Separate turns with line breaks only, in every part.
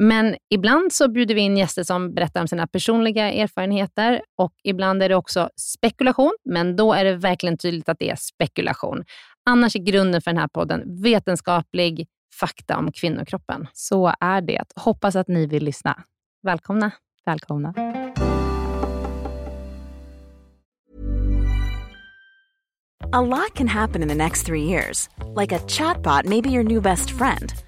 Men ibland så bjuder vi in gäster som berättar om sina personliga erfarenheter och ibland är det också spekulation, men då är det verkligen tydligt att det är spekulation. Annars är grunden för den här podden vetenskaplig fakta om kvinnokroppen.
Så är det. Hoppas att ni vill lyssna.
Välkomna.
Välkomna.
A lot can happen in the next three years. Like a chatbot may be your new best friend.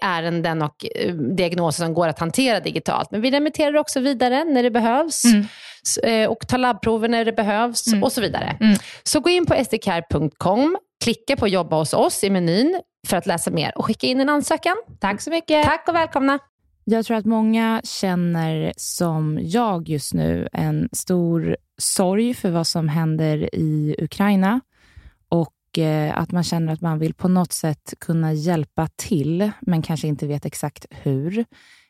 ärenden och eh, diagnoser som går att hantera digitalt. Men vi remitterar också vidare när det behövs mm. Eh, och tar labbprover när det behövs mm. och så vidare. Mm. Så gå in på sdcare.com, klicka på jobba hos oss i menyn för att läsa mer och skicka in en ansökan.
Tack så mycket.
Tack och välkomna.
Jag tror att många känner som jag just nu en stor sorg för vad som händer i Ukraina och eh, att man känner att man vill på något sätt kunna hjälpa till, men kanske inte vet exakt hur.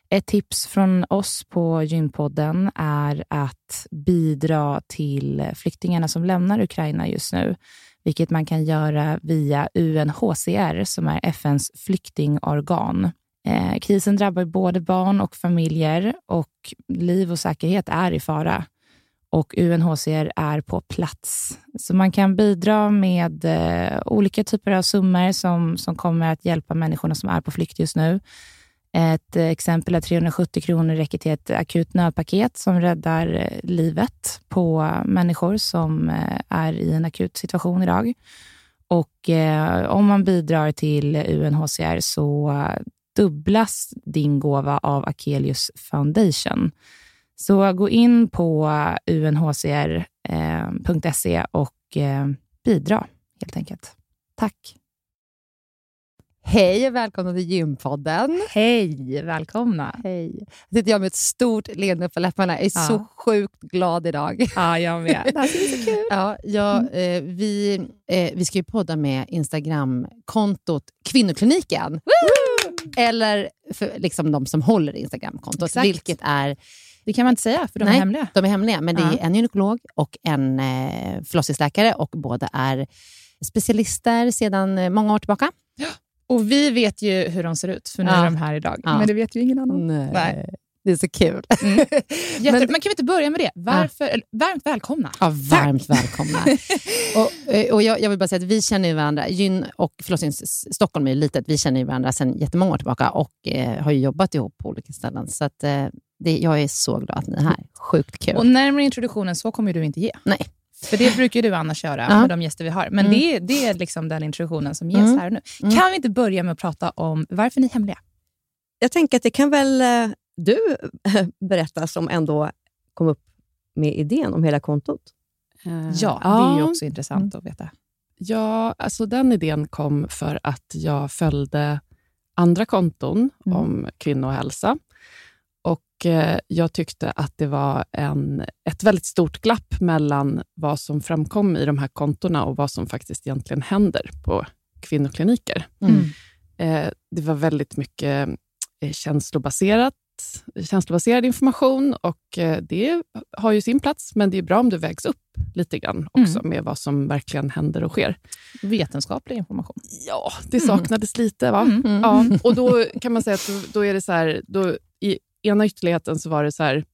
Ett tips från oss på Gynpodden är att bidra till flyktingarna som lämnar Ukraina just nu, vilket man kan göra via UNHCR, som är FNs flyktingorgan. Eh, krisen drabbar både barn och familjer och liv och säkerhet är i fara och UNHCR är på plats. Så man kan bidra med eh, olika typer av summor som, som kommer att hjälpa människorna som är på flykt just nu. Ett eh, exempel är 370 kronor räcker till ett akut nödpaket som räddar eh, livet på människor som eh, är i en akut situation idag. Och eh, om man bidrar till UNHCR så dubblas din gåva av Akelius Foundation. Så gå in på unhcr.se eh, och eh, bidra helt enkelt. Tack.
Hej och välkomna till Gympodden.
Hej, välkomna.
Hej. Nu sitter jag med ett stort leende på läpparna. Jag är ja. så sjukt glad idag.
Ja, jag med.
Det här ska bli så kul. Ja, ja, eh, vi, eh, vi ska ju podda med Instagramkontot Kvinnokliniken. Woo! Eller för liksom de som håller Instagramkontot, vilket är
det kan man inte säga, för de Nej, är hemliga.
de är hemliga. Men det är en gynekolog och en eh, förlossningsläkare och båda är specialister sedan eh, många år tillbaka.
Ja. Och vi vet ju hur de ser ut, för nu ja. är de här idag. Ja. Men det vet ju ingen annan.
Nej. Nej. Det är så kul.
Mm. Jätte, men, men, kan vi inte börja med det? Varför, ja. Varmt välkomna.
Ja, varmt Tack. välkomna. och, eh, och jag, jag, vill bara säga att vi känner ju varandra. Gyn och förlossnings Stockholm är litet. Vi känner ju varandra sedan jättemånga år tillbaka och eh, har jobbat ihop på olika ställen. Så att, eh, det, jag är så glad att ni är här. Sjukt kul.
Och närmare introduktionen så kommer du inte ge.
Nej.
För det brukar du annars göra ja. med de gäster vi har. Men mm. det, det är liksom den introduktionen som ges mm. här nu. Mm. Kan vi inte börja med att prata om varför ni är hemliga?
Jag tänker att det kan väl eh, du berätta som ändå kom upp med idén om hela kontot.
Uh, ja, det är ju också intressant att veta.
Ja, alltså den idén kom för att jag följde andra konton mm. om kvinnohälsa. Eh, Jag tyckte att det var en, ett väldigt stort glapp mellan vad som framkom i de här kontona och vad som faktiskt egentligen händer på kvinnokliniker. Mm. Eh, det var väldigt mycket eh, känslobaserat känslobaserad information och det har ju sin plats, men det är bra om det vägs upp lite grann också mm. med vad som verkligen händer och sker.
Vetenskaplig information.
Ja, det saknades mm. lite. va? Mm. Ja, och då kan man säga att då, då är det så här, då, ena ytterligheten så var det så här,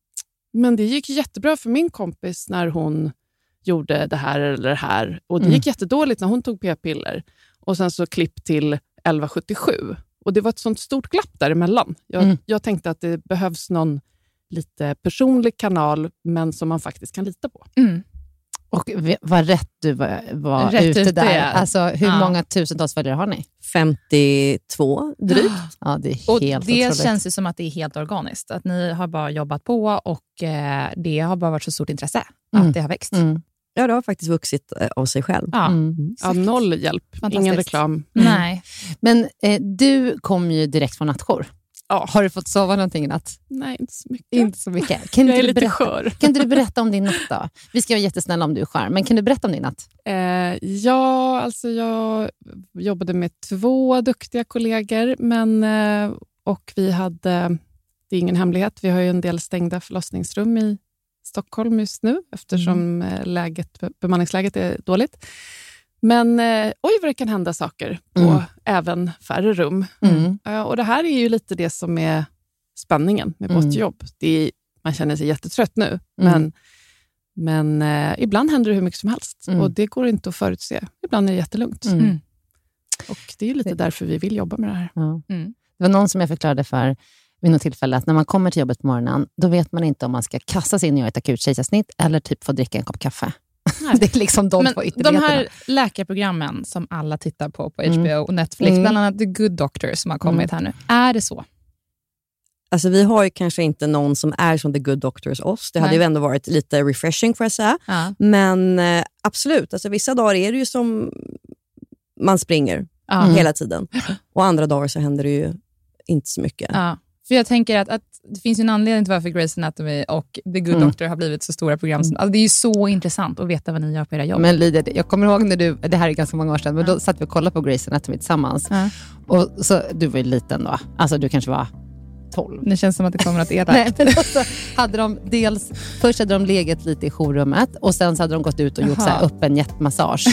men det gick jättebra för min kompis när hon gjorde det här eller det här. Och det mm. gick jättedåligt när hon tog p-piller. Och sen så klipp till 1177. Och Det var ett sånt stort glapp däremellan. Jag, mm. jag tänkte att det behövs någon lite personlig kanal, men som man faktiskt kan lita på. Mm.
Och vad rätt du var, var rätt ute där. Ja. Alltså, hur ja. många tusentals följare har ni?
52 drygt.
Ja, det är
och
helt
Det
otroligt.
känns ju som att det är helt organiskt. Att ni har bara jobbat på och eh, det har bara varit så stort intresse mm. att det har växt. Mm.
Ja, det har faktiskt vuxit eh, av sig själv.
Ja. Mm. ja noll hjälp, ingen reklam. Mm.
Nej.
Men eh, du kom ju direkt från nattjour.
Ja.
Har du fått sova någonting i natt?
Nej, inte så mycket.
Inte så mycket. Kan
jag är
lite
berätta, skör.
Kan du berätta om din natt då? Vi ska vara jättesnälla om du är skör, men kan du berätta om din natt?
Eh, ja, alltså jag jobbade med två duktiga kollegor, men, eh, och vi hade, det är ingen hemlighet, vi har ju en del stängda förlossningsrum i Stockholm just nu, eftersom mm. Eh, läget, bemanningsläget är dåligt. Men eh, oj vad det kan hända saker på mm. även färre rum. Mm. Uh, och Det här är ju lite det som är spänningen med mm. bortjobb. Är, man känner sig jättetrött nu, mm. men, men eh, ibland händer det hur mycket som helst mm. och det går inte att förutse. Ibland är det jättelugnt. Mm. Och Det är lite därför vi vill jobba med det här. Ja.
Det var någon som jag förklarade för vid något tillfälle att när man kommer till jobbet på morgonen, då vet man inte om man ska kasta sig in och göra ett akut kejsarsnitt eller typ få dricka en kopp kaffe. det är liksom de
Men
två
De här läkarprogrammen som alla tittar på på HBO mm. och Netflix, mm. bland annat The Good Doctor som har kommit mm. här nu. Är det så?
Alltså, vi har ju kanske inte någon som är som The Good Doctors oss. Det hade ju ändå varit lite refreshing får jag säga. Ja. Men eh, absolut, alltså, vissa dagar är det ju som man springer ja. hela tiden. Och andra dagar så händer det ju inte så mycket.
Ja. För jag tänker att, att det finns en anledning till varför Grey's Anatomy och The Good mm. Doctor har blivit så stora program. Mm. Alltså det är ju så intressant att veta vad ni gör på era jobb.
Men Lydia, jag kommer ihåg när du, det här är ganska många år sedan, men då satt vi och kollade på Grey's Anatomy tillsammans. Ja. Och så, du var ju liten då, alltså du kanske var 12.
Det känns som att det kommer något elakt. Nej,
hade de dels, först hade de legat lite i jourrummet och sen så hade de gått ut och gjort så här öppen hjärtmassage.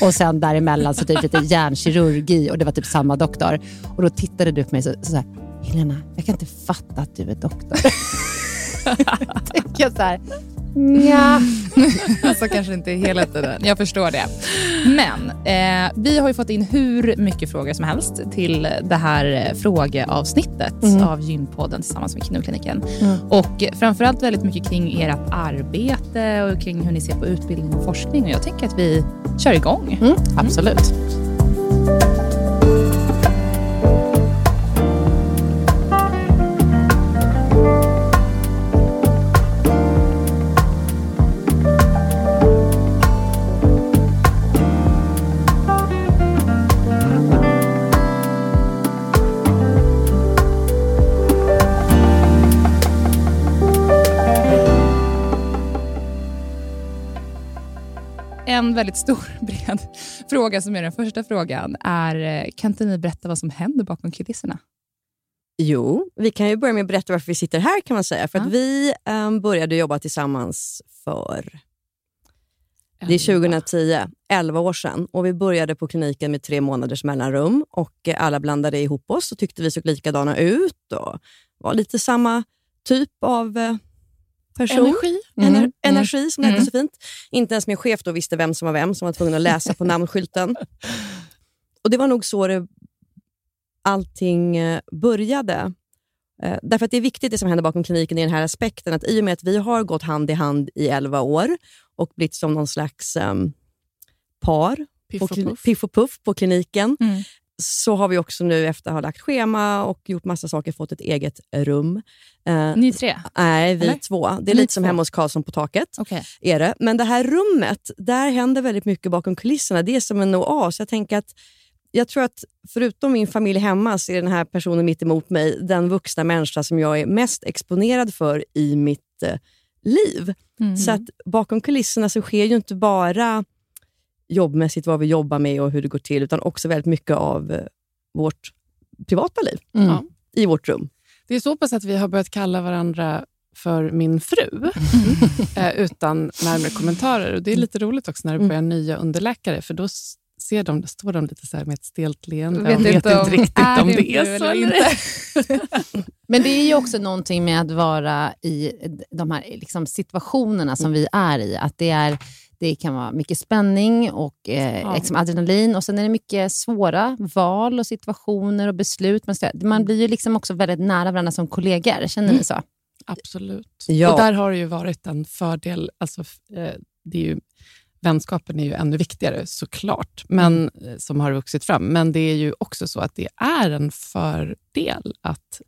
och sen däremellan så typ lite hjärnkirurgi och det var typ samma doktor. Och då tittade du på mig så, så här, Helena, jag kan inte fatta att du är doktor. Tänker jag så här, Ja.
alltså kanske inte helheten. Jag förstår det. Men eh, vi har ju fått in hur mycket frågor som helst till det här frågeavsnittet mm. av Gynpodden tillsammans med Kvinnokliniken. Mm. Och framförallt väldigt mycket kring ert arbete och kring hur ni ser på utbildning och forskning. Och jag tänker att vi kör igång.
Mm, absolut.
En väldigt stor, bred fråga som är den första frågan är, eh, kan inte ni berätta vad som händer bakom kulisserna?
Jo, vi kan ju börja med att berätta varför vi sitter här kan man säga. För ja. att vi um, började jobba tillsammans för det är 2010, 11 år sedan. Och Vi började på kliniken med tre månaders mellanrum och alla blandade ihop oss och tyckte vi såg likadana ut och var lite samma typ av eh, person.
Energi.
Ener mm. Energi, som det mm. heter så fint. Inte ens min chef då visste vem som var vem, som var tvungen att läsa på namnskylten. Och Det var nog så det, allting eh, började. Eh, därför att det är viktigt det som händer bakom kliniken i den här aspekten, att i och med att vi har gått hand i hand i 11 år och blivit som någon slags um, par,
piff och, puff.
piff och puff på kliniken, mm. Så har vi också nu efter att ha lagt schema och gjort massa saker fått ett eget rum.
Uh, Ni tre?
Nej, vi Eller? två. Det är Ni lite två. som hemma hos Karlsson på taket.
Okay.
Är det. Men det här rummet, där händer väldigt mycket bakom kulisserna. Det är som en oas. Jag tänker att jag tror att förutom min familj hemma så är den här personen mitt emot mig den vuxna människa som jag är mest exponerad för i mitt eh, liv. Mm. Så att bakom kulisserna så sker ju inte bara jobbmässigt vad vi jobbar med och hur det går till, utan också väldigt mycket av eh, vårt privata liv mm. i vårt rum.
Det är så pass att vi har börjat kalla varandra för min fru, mm. eh, utan närmare kommentarer. Och Det är lite roligt också när det mm. börjar nya underläkare, för då ser de, då står de lite så med ett stelt leende
vet och vet inte, om, riktigt om det är så eller inte.
Men det är ju också någonting med att vara i de här liksom, situationerna som vi är i. Att det, är, det kan vara mycket spänning och eh, ja. liksom adrenalin och sen är det mycket svåra val och situationer och beslut. Man blir ju liksom också väldigt nära varandra som kollegor. Känner ni så?
Absolut. Ja. Och där har det ju varit en fördel. Alltså, eh, det är ju vänskapen är ju ännu viktigare såklart, men, mm. Eh, som har vuxit fram. Men det är ju också så att det är en fördel att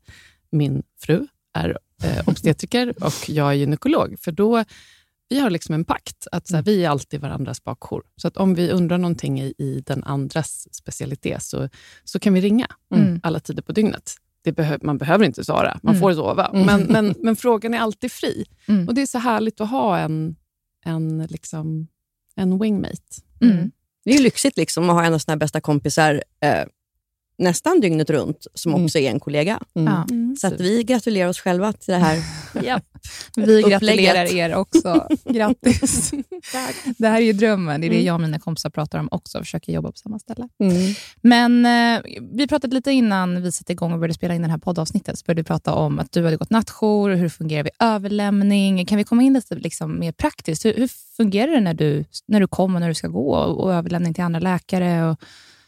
min fru är eh, obstetriker och jag är gynekolog. För då vi har liksom en pakt, att så här, mm. vi är alltid varandras bakhor. Så att om vi undrar någonting i, i den andras specialitet, så, så kan vi ringa mm. alla tider på dygnet. Behö man behöver inte svara, man mm. får sova. Mm. Men, men, men, frågan är alltid fri. Mm. Och Det är så härligt att ha en, en liksom en wingmate.
Mm. Det är ju lyxigt liksom att ha en av sina bästa kompisar eh, nästan dygnet runt, som mm. också är en kollega. Mm. Mm. Så att vi gratulerar oss själva till det här
ja. Vi gratulerar er också. Grattis. Tack. Det här är ju drömmen. Det är det mm. jag och mina kompisar pratar om också, försöker jobba på samma ställe. Mm. Men eh, vi pratade lite innan vi satte igång och började spela in det här poddavsnittet, så började vi prata om att du hade gått nattjour, hur fungerar vid överlämning. Kan vi komma in lite liksom mer praktiskt? Hur, hur fungerar det när du, när du kommer och när du ska gå och, och överlämning till andra läkare? Och,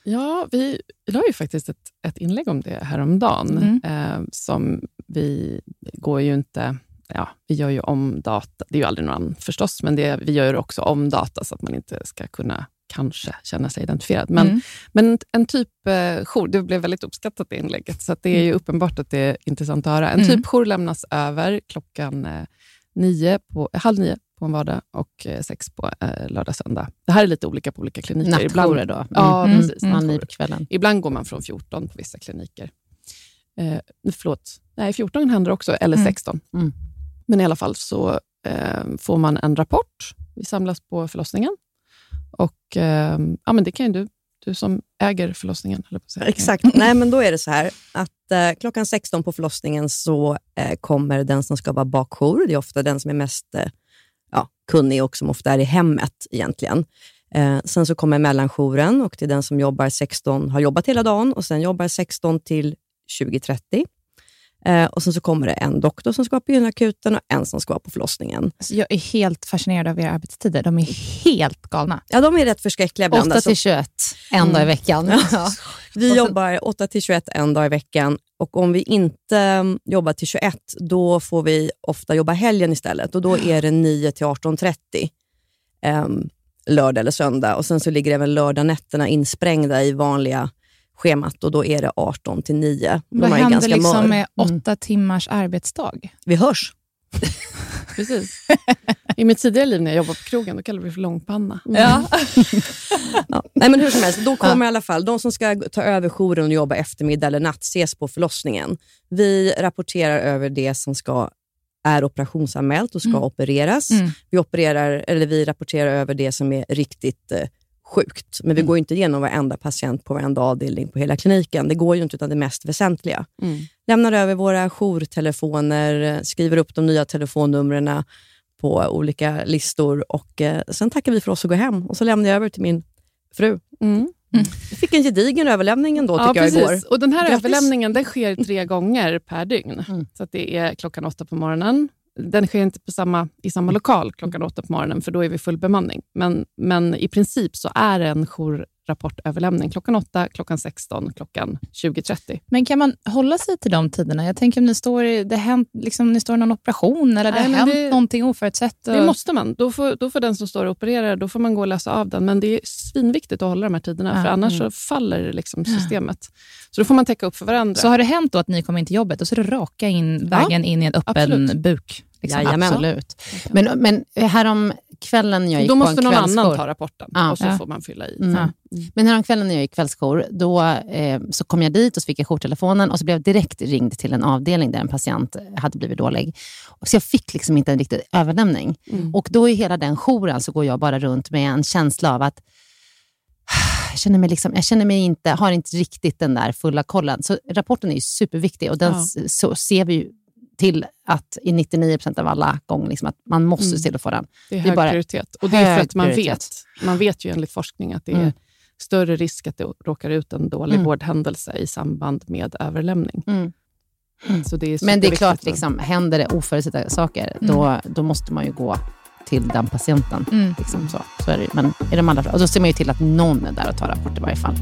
Ja, vi la ju faktiskt ett, ett inlägg om det häromdagen. Mm. Eh, som vi går ju inte... Ja, vi gör ju om data. Det är ju aldrig någon förstås, men det, vi gör också om data så att man inte ska kunna kanske känna sig identifierad. Men, mm. men en typ eh, det blev väldigt uppskattat det inlägget, så det är ju mm. uppenbart att det är intressant att höra. En mm. typ jour lämnas över klockan eh, nio på, halv nio på en vardag och eh, sex på eh, lördag, söndag. Det här är lite olika på olika kliniker.
Nattjourer då? Mm.
Ja, mm. precis.
Mm. på kvällen.
Ibland går man från 14 på vissa kliniker. Eh, förlåt, nej 14 händer också, eller mm. 16. Mm. Men i alla fall så eh, får man en rapport. Vi samlas på förlossningen. Och eh, ja, men Det kan ju du, du som äger förlossningen. På
Exakt. Nej, men då är det så här att eh, klockan 16 på förlossningen så eh, kommer den som ska vara bakjour. Det är ofta den som är mest eh, ja, kunnig och som ofta är i hemmet egentligen. Eh, sen så kommer mellanjouren och det är den som jobbar 16, har jobbat hela dagen och sen jobbar 16 till 20.30. Eh, och sen så kommer det en doktor som ska vara på gynakuten och en som ska vara på förlossningen.
Alltså jag är helt fascinerad av era arbetstider. De är helt galna.
Ja, de är rätt förskräckliga ibland.
8 till 21, en mm. dag i veckan. Ja.
Vi jobbar 8 till 21 en dag i veckan och om vi inte mm, jobbar till 21, då får vi ofta jobba helgen istället och då är det 9 till 18.30 um, lördag eller söndag. Och Sen så ligger även lördagnätterna insprängda i vanliga schemat och då är det 18 till 9.
Vad händer liksom mör. med mm. åtta mm. timmars arbetsdag?
Vi hörs.
Precis. I mitt tidigare liv när jag jobbade på krogen, då kallade vi det för långpanna.
Mm. Ja.
ja. Nej, men hur som helst, då kommer ja. i alla fall de som ska ta över jouren och jobba eftermiddag eller natt ses på förlossningen. Vi rapporterar över det som ska är operationsanmält och ska mm. opereras. Mm. Vi, opererar, eller vi rapporterar över det som är riktigt eh, sjukt. Men vi mm. går inte igenom varenda patient på varenda avdelning på hela kliniken. Det går ju inte, utan det mest väsentliga. Mm. Lämnar över våra jourtelefoner, skriver upp de nya telefonnumren på olika listor och eh, sen tackar vi för oss och går hem. Och så lämnar jag över till min fru. Mm. Mm. Jag fick en gedigen överlämning ändå, tycker ja, jag, igår.
Och den här Grattis. överlämningen den sker tre gånger per dygn. Mm. Så det är klockan åtta på morgonen. Den sker inte på samma, i samma lokal klockan åtta på morgonen, för då är vi full bemanning. Men, men i princip så är det en jour rapportöverlämning klockan 8, klockan 16, klockan 20.30.
Men kan man hålla sig till de tiderna? Jag tänker om ni står, det hänt, liksom, ni står i någon operation eller det har hänt det, någonting oförutsett.
Och... Det måste man. Då får, då får den som står och opererar då får man gå och läsa av den. Men det är svinviktigt att hålla de här tiderna, ja, för annars mm. så faller liksom systemet. Så då får man täcka upp för varandra.
Så har det hänt då att ni kommer in till jobbet och så är det raka in, vägen ja, in i en öppen absolut. buk?
Liksom. Absolut. Men, men härom kvällen jag gick
Då
på
måste
en
någon
kvällsjour.
annan ta rapporten ah, och så ja. får man fylla i. Mm.
Mm. Men häromkvällen när jag gick kvällsjour, då eh, så kom jag dit och så fick jag jourtelefonen och så blev jag direkt ringd till en avdelning där en patient hade blivit dålig. Så jag fick liksom inte en riktig överlämning. Mm. Och då i hela den jouren så går jag bara runt med en känsla av att jag känner mig, liksom, jag känner mig inte, har inte riktigt den där fulla kollen. Så rapporten är superviktig och den ja. så ser vi ju till att i 99 procent av alla gånger liksom att man måste mm. se till att få den.
Det är hög det är prioritet. Och det är för att man vet, man vet ju enligt forskning att det är mm. större risk att det råkar ut en dålig mm. vårdhändelse i samband med överlämning. Mm.
Så det är Men det är klart, liksom, händer det oförutsedda saker, då, mm. då måste man ju gå till den patienten. Mm. Liksom så. så är det. Men i de andra, och då ser man ju till att någon är där och tar rapport i varje fall.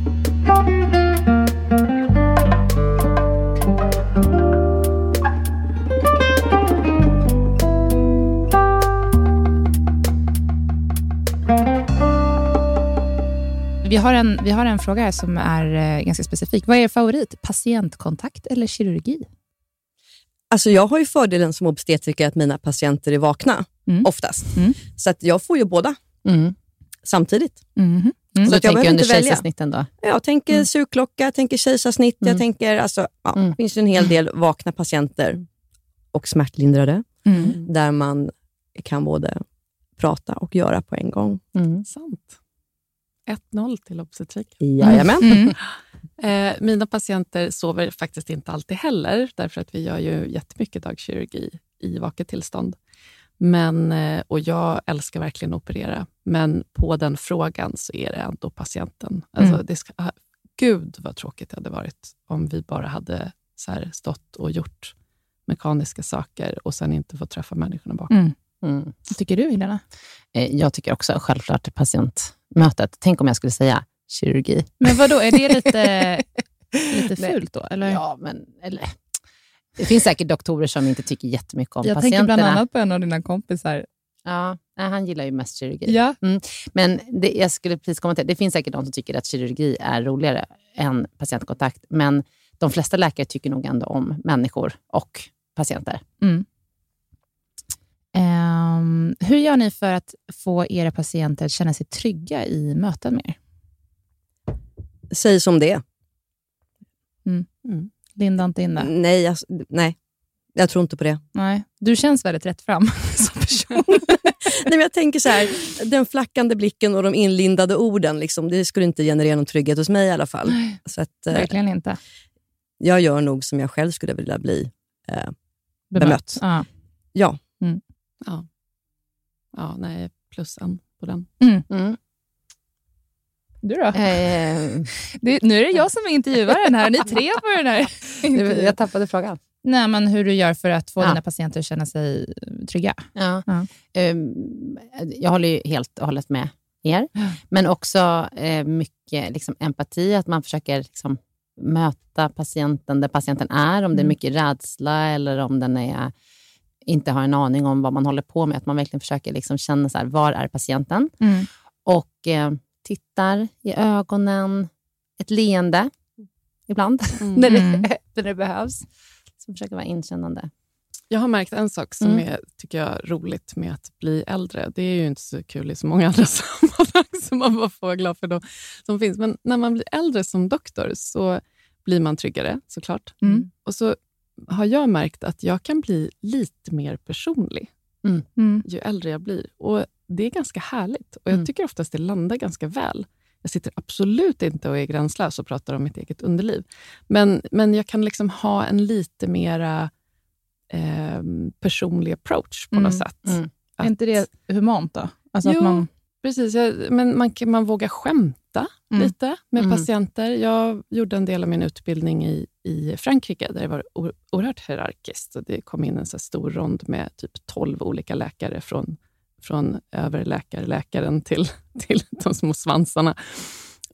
Vi har, en, vi har en fråga här som är eh, ganska specifik. Vad är er favorit? Patientkontakt eller kirurgi?
Alltså jag har ju fördelen som obstetriker att mina patienter är vakna, mm. oftast. Mm. Så att jag får ju båda mm. samtidigt.
Mm. Mm. Så du tänker under kejsarsnitten då?
Jag tänker mm. sugklocka, jag tänker kejsarsnitt, jag tänker, alltså, ja, det finns en hel del vakna patienter och smärtlindrade, där man kan både prata och göra på en gång.
Sant. 1-0 till obstetrik.
Jajamän. Mm.
Eh, mina patienter sover faktiskt inte alltid heller, därför att vi gör ju jättemycket dagkirurgi i vaket tillstånd. Men, eh, och jag älskar verkligen att operera, men på den frågan så är det ändå patienten. Alltså, mm. det ska, ah, Gud vad tråkigt det hade varit om vi bara hade så här, stått och gjort mekaniska saker och sen inte fått träffa människorna bakom. Mm.
Mm. Vad tycker du, Helena?
Eh, jag tycker också självklart patientmötet. Tänk om jag skulle säga kirurgi.
Men vad då är det lite, lite fult då? Eller?
Ja, men... Eller, det finns säkert doktorer som inte tycker jättemycket om
jag
patienterna.
Jag tänker bland annat på en av dina kompisar.
Ja, han gillar ju mest kirurgi.
Ja.
Mm. Men det, jag skulle precis komma till, det finns säkert de som tycker att kirurgi är roligare än patientkontakt, men de flesta läkare tycker nog ändå om människor och patienter. Mm.
Um, hur gör ni för att få era patienter att känna sig trygga i möten med er?
Säg som det.
Mm. Mm. Linda inte in det?
Nej, alltså, nej, jag tror inte på det.
Nej. Du känns väldigt rätt fram som person.
nej, men jag tänker så här, den flackande blicken och de inlindade orden, liksom, det skulle inte generera någon trygghet hos mig i alla fall.
Så att, eh, Verkligen inte.
Jag gör nog som jag själv skulle vilja bli eh, bemött. bemött.
Ja.
Ja.
Ja, nej, plus en på den.
Mm. Mm. Du då? Eh, det, nu är det jag som är intervjuaren här. Ni tre på den här
Jag tappade frågan.
Nej, men hur du gör för att få ja. dina patienter att känna sig trygga.
Ja. ja. Um, jag håller ju helt och hållet med er, men också eh, mycket liksom, empati, att man försöker liksom, möta patienten där patienten är, om det är mm. mycket rädsla eller om den är inte har en aning om vad man håller på med. Att man verkligen försöker liksom känna så här, var är patienten? Mm. Och eh, tittar i ögonen, ett leende ibland, mm. när, det, mm. när det behövs. Så försöker vara inkännande.
Jag har märkt en sak som mm. är tycker jag, roligt med att bli äldre. Det är ju inte så kul i så många andra sammanhang, så man bara får vara glad för de som finns. Men när man blir äldre som doktor så blir man tryggare såklart. Mm. Och så har jag märkt att jag kan bli lite mer personlig mm. Mm. ju äldre jag blir. Och Det är ganska härligt och jag mm. tycker oftast det landar ganska väl. Jag sitter absolut inte och är gränslös och pratar om mitt eget underliv. Men, men jag kan liksom ha en lite mera eh, personlig approach på något mm. sätt.
Mm. Att, är inte det humant då? Alltså
jo,
att man...
Precis, men man, man vågar skämta mm. lite med mm. patienter. Jag gjorde en del av min utbildning i, i Frankrike, där det var oerhört hierarkiskt. Det kom in en så stor rond med typ 12 olika läkare, från, från överläkarläkaren till, till de små svansarna.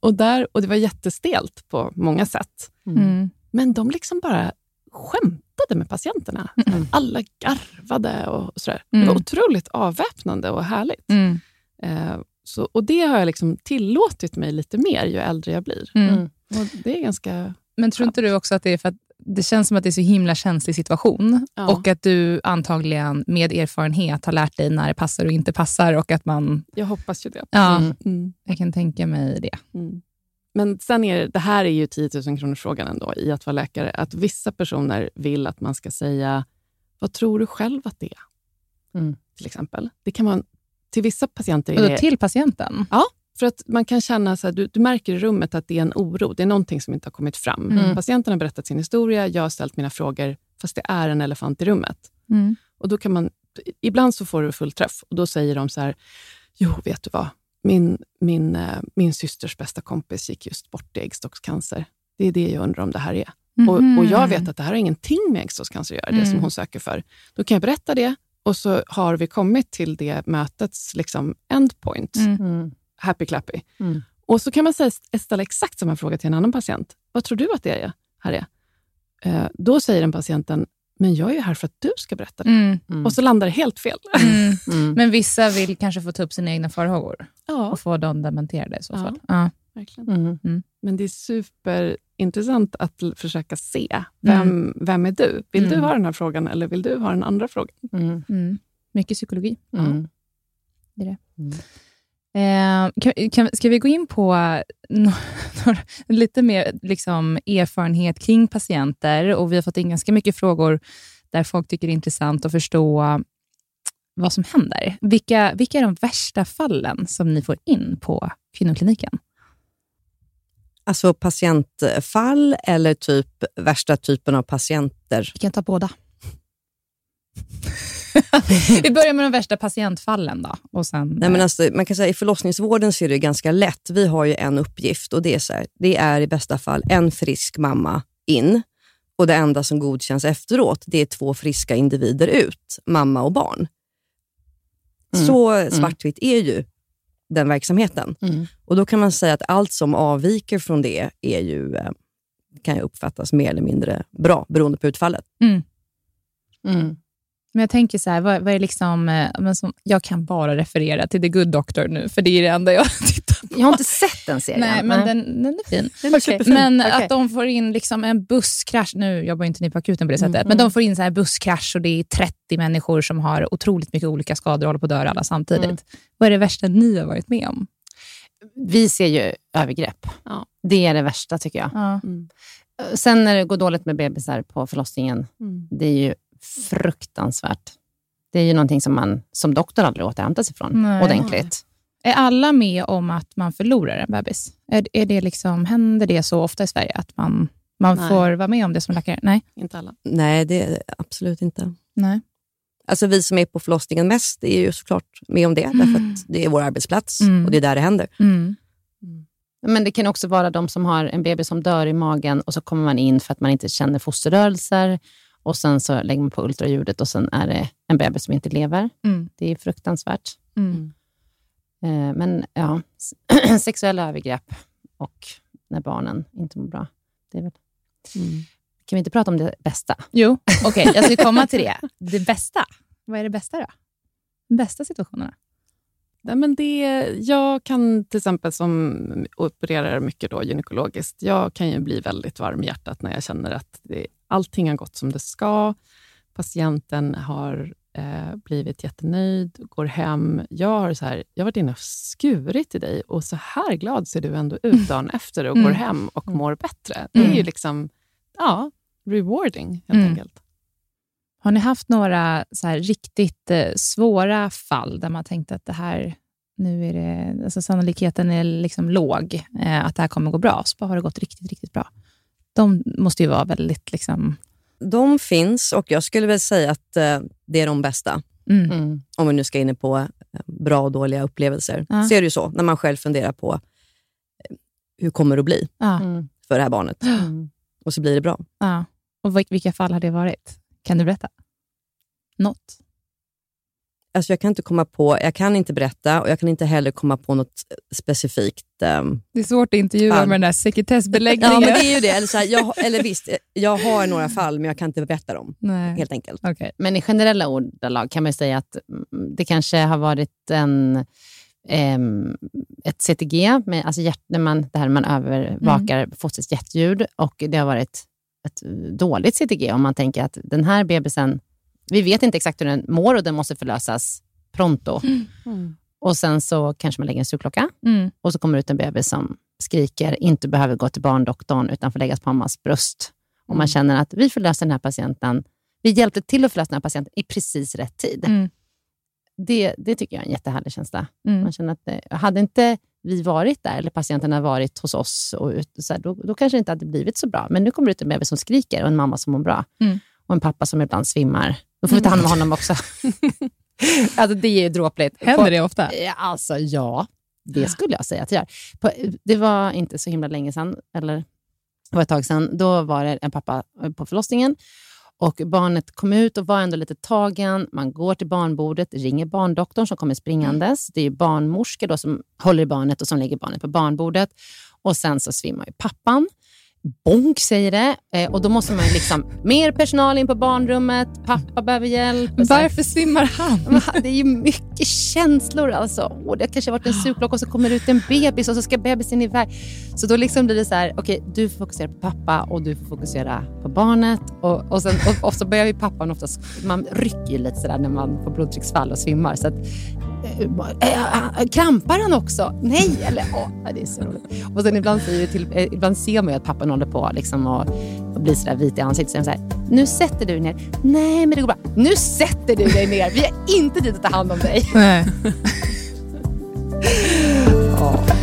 Och, där, och Det var jättestelt på många sätt. Mm. mm. Men de liksom bara skämtade med patienterna. Mm. Alla garvade och sådär. Det var mm. otroligt avväpnande och härligt. Eh, så, och Det har jag liksom tillåtit mig lite mer ju äldre jag blir. Mm. mm. Och det är ganska...
Men tror inte du också att det är för att det känns som att det är så himla känslig situation ja. och att du antagligen med erfarenhet har lärt dig när det passar och inte passar och att man...
Jag hoppas ju det.
Ja, mm. mm. Jag kan tänka mig det.
Mm. Men sen är det, det här är ju 10 000 kronors frågan ändå i att vara läkare. Att vissa personer vill att man ska säga, vad tror du själv att det är? Mm. Till exempel. Det kan vara till vissa patienter
är det... Till patienten?
Ja, för att man kan känna så här, du, du, märker i rummet att det är en oro. Det är någonting som inte har kommit fram. Mm. Patienten har berättat sin historia, jag har ställt mina frågor, fast det är en elefant i rummet. Mm. Och då kan man, ibland så får du full träff och då säger de så här, jo, vet du vad? Min, min, äh, min systers bästa kompis gick just bort i äggstockscancer. Det är det jag undrar om det här är. Mm. Och, och, jag vet att det här har ingenting med äggstockscancer att göra, det som mm. hon söker för. Då kan jag berätta det och så har vi kommit till det mötets liksom endpoint. Mm. mm. Happy clappy. Mm. Och så kan man säga, ställa exakt samma fråga till en annan patient. Vad tror du att det är, här är? Eh, då säger den patienten, men jag är här för att du ska berätta det. Mm. Mm. Och så landar det helt fel.
Mm. mm. Men vissa vill kanske få ta upp sina egna farhågor ja. och få dem dementerade i så fall. Ja,
ja. verkligen. Mm. Men det är superintressant att försöka se, vem, vem är du? Vill du ha den här frågan eller vill du ha den andra frågan?
Mycket psykologi. Det är det. Eh, kan, kan, ska vi gå in på no, lite mer liksom, erfarenhet kring patienter? Och Vi har fått in ganska mycket frågor där folk tycker det är intressant att förstå vad som händer. Vilka, vilka är de värsta fallen som ni får in på kvinnokliniken?
Alltså patientfall eller typ värsta typen av patienter?
Vi kan ta båda. Vi börjar med de värsta patientfallen då. Och sen,
Nej, men alltså, man kan säga, I förlossningsvården så är det ganska lätt. Vi har ju en uppgift och det är, så här, det är i bästa fall en frisk mamma in och det enda som godkänns efteråt det är två friska individer ut, mamma och barn. Mm. Så mm. svartvitt är ju den verksamheten. Mm. Och Då kan man säga att allt som avviker från det är ju, eh, kan ju uppfattas mer eller mindre bra, beroende på utfallet. Mm.
mm. Men jag tänker så här, vad, vad är liksom, eh, men som, jag kan bara referera till The Good Doctor nu, för det är det enda jag tittar på.
Jag har inte sett den serien.
Nej, men den, den är fin. Den är okay. Men okay. att de får in liksom en busskrasch, nu jobbar inte ni på akuten på det sättet, mm. men de får in så här busskrasch och det är 30 människor som har otroligt mycket olika skador och håller på att dö alla samtidigt. Mm. Vad är det värsta ni har varit med om?
Vi ser ju övergrepp. Ja. Det är det värsta tycker jag. Ja. Mm. Sen när det går dåligt med bebisar på förlossningen, mm. det är ju fruktansvärt. Det är ju någonting som man som doktor aldrig återhämtar sig från Nej. ordentligt.
Är alla med om att man förlorar en bebis? Är, är det liksom, händer det så ofta i Sverige att man, man får vara med om det som läkare? Nej,
inte alla.
Nej, det absolut inte.
Nej.
Alltså vi som är på förlossningen mest är ju såklart med om det, mm. därför att det är vår arbetsplats mm. och det är där det händer. Mm.
mm. Men det kan också vara de som har en bebis som dör i magen och så kommer man in för att man inte känner fosterrörelser och sen så lägger man på ultraljudet och sen är det en bebis som inte lever. Mm. Det är fruktansvärt. Eh, men ja, sexuella övergrepp och när barnen inte mår bra. Det är väl... Mm. Kan vi inte prata om det bästa?
Jo, okej. Okay, jag ska komma till det. Det bästa. Vad är det bästa då? De bästa situationerna?
Nej, men det, jag kan till exempel, som opererar mycket då gynekologiskt, jag kan ju bli väldigt varm i hjärtat när jag känner att det, allting har gått som det ska. Patienten har eh, blivit jättenöjd, går hem. Jag har, så här, jag har varit inne och skurit i dig och så här glad ser du ändå ut dagen efter och mm. går hem och mm. mår bättre. Det är ju mm. liksom ja, rewarding helt mm. enkelt.
Har ni haft några så riktigt eh, svåra fall där man tänkt att det här, nu är det, alltså sannolikheten är liksom låg, eh, att det här kommer gå bra, så har det gått riktigt, riktigt bra? De måste ju vara väldigt... Liksom...
De finns och jag skulle väl säga att eh, det är de bästa. Mm. mm. Om vi nu ska in på bra och dåliga upplevelser. Ja. Så är det ju så när man själv funderar på eh, hur kommer det att bli ja. Mm. för det här barnet. Mm. Och så blir det bra.
Ja. Och vilka fall har det varit? Kan du berätta? Något?
Alltså jag kan inte komma på, jag kan inte berätta och jag kan inte heller komma på något specifikt. Um,
det är svårt att intervjua all... med den här sekretessbeläggningen.
ja, men det är ju det. Eller, så här, jag, eller visst, jag har några fall, men jag kan inte berätta dem. Nej. Helt enkelt.
Okay. Men i generella ordalag kan man säga att mm, det kanske har varit en Um, ett CTG, med, alltså hjärt, när man, där man övervakar mm. fostrets hjärtljud och det har varit ett dåligt CTG om man tänker att den här bebisen vi vet inte exakt hur den mår och den måste förlösas pronto. Mm. Mm. Och Sen så kanske man lägger en sugklocka mm. och så kommer det ut en bebis som skriker, inte behöver gå till barndoktorn utan får läggas på mammas bröst. Och Man mm. känner att vi förlöser den här patienten, vi hjälpte till att förlösa den här patienten i precis rätt tid. Mm. Det, det tycker jag är en jättehärlig känsla. Mm. Man känner att det, hade inte vi varit där, eller patienten har varit hos oss, och ut, så här, då, då kanske det inte hade blivit så bra. Men nu kommer det ut en bebis som skriker och en mamma som mår bra. Och en pappa som ibland svimmar. Då får vi ta hand om honom också. alltså, det är ju dråpligt.
Händer det ofta?
Alltså ja, det skulle jag säga att det gör. På, det var inte så himla länge sedan, eller det var ett tag sedan. Då var det en pappa på förlossningen och barnet kom ut och var ändå lite tagen. Man går till barnbordet, ringer barndoktorn som kommer springandes. Det är barnmorskor då som håller i barnet och som lägger barnet på barnbordet. Och Sen så svimmar pappan. Bonk säger det. Eh, och då måste man liksom, mer personal in på barnrummet, pappa behöver hjälp.
Varför svimmar han?
Det är ju mycket känslor alltså. Och det kanske har varit en sugklocka och så kommer det ut en bebis och så ska bebisen iväg. Så då liksom blir det så här, okej, okay, du får fokusera på pappa och du får fokusera på barnet. Och, och, sen, och, och så börjar ju pappan oftast, man rycker ju lite sådär när man får blodtrycksfall och svimmar. Så att, Äh, krampar han också? Nej, eller åh, det är så roligt. Och sen ibland, säger till, ibland ser man ju att pappan håller på liksom och, och blir sådär vit i ansiktet. Så här, nu sätter du dig ner. Nej, men det går bra. Nu sätter du dig ner. Vi har inte tid att ta hand om dig. Nej.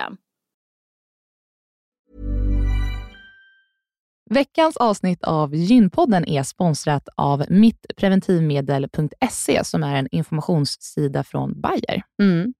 System.
Veckans avsnitt av Gynpodden är sponsrat av mittpreventivmedel.se som är en informationssida från Bayer.
Mm.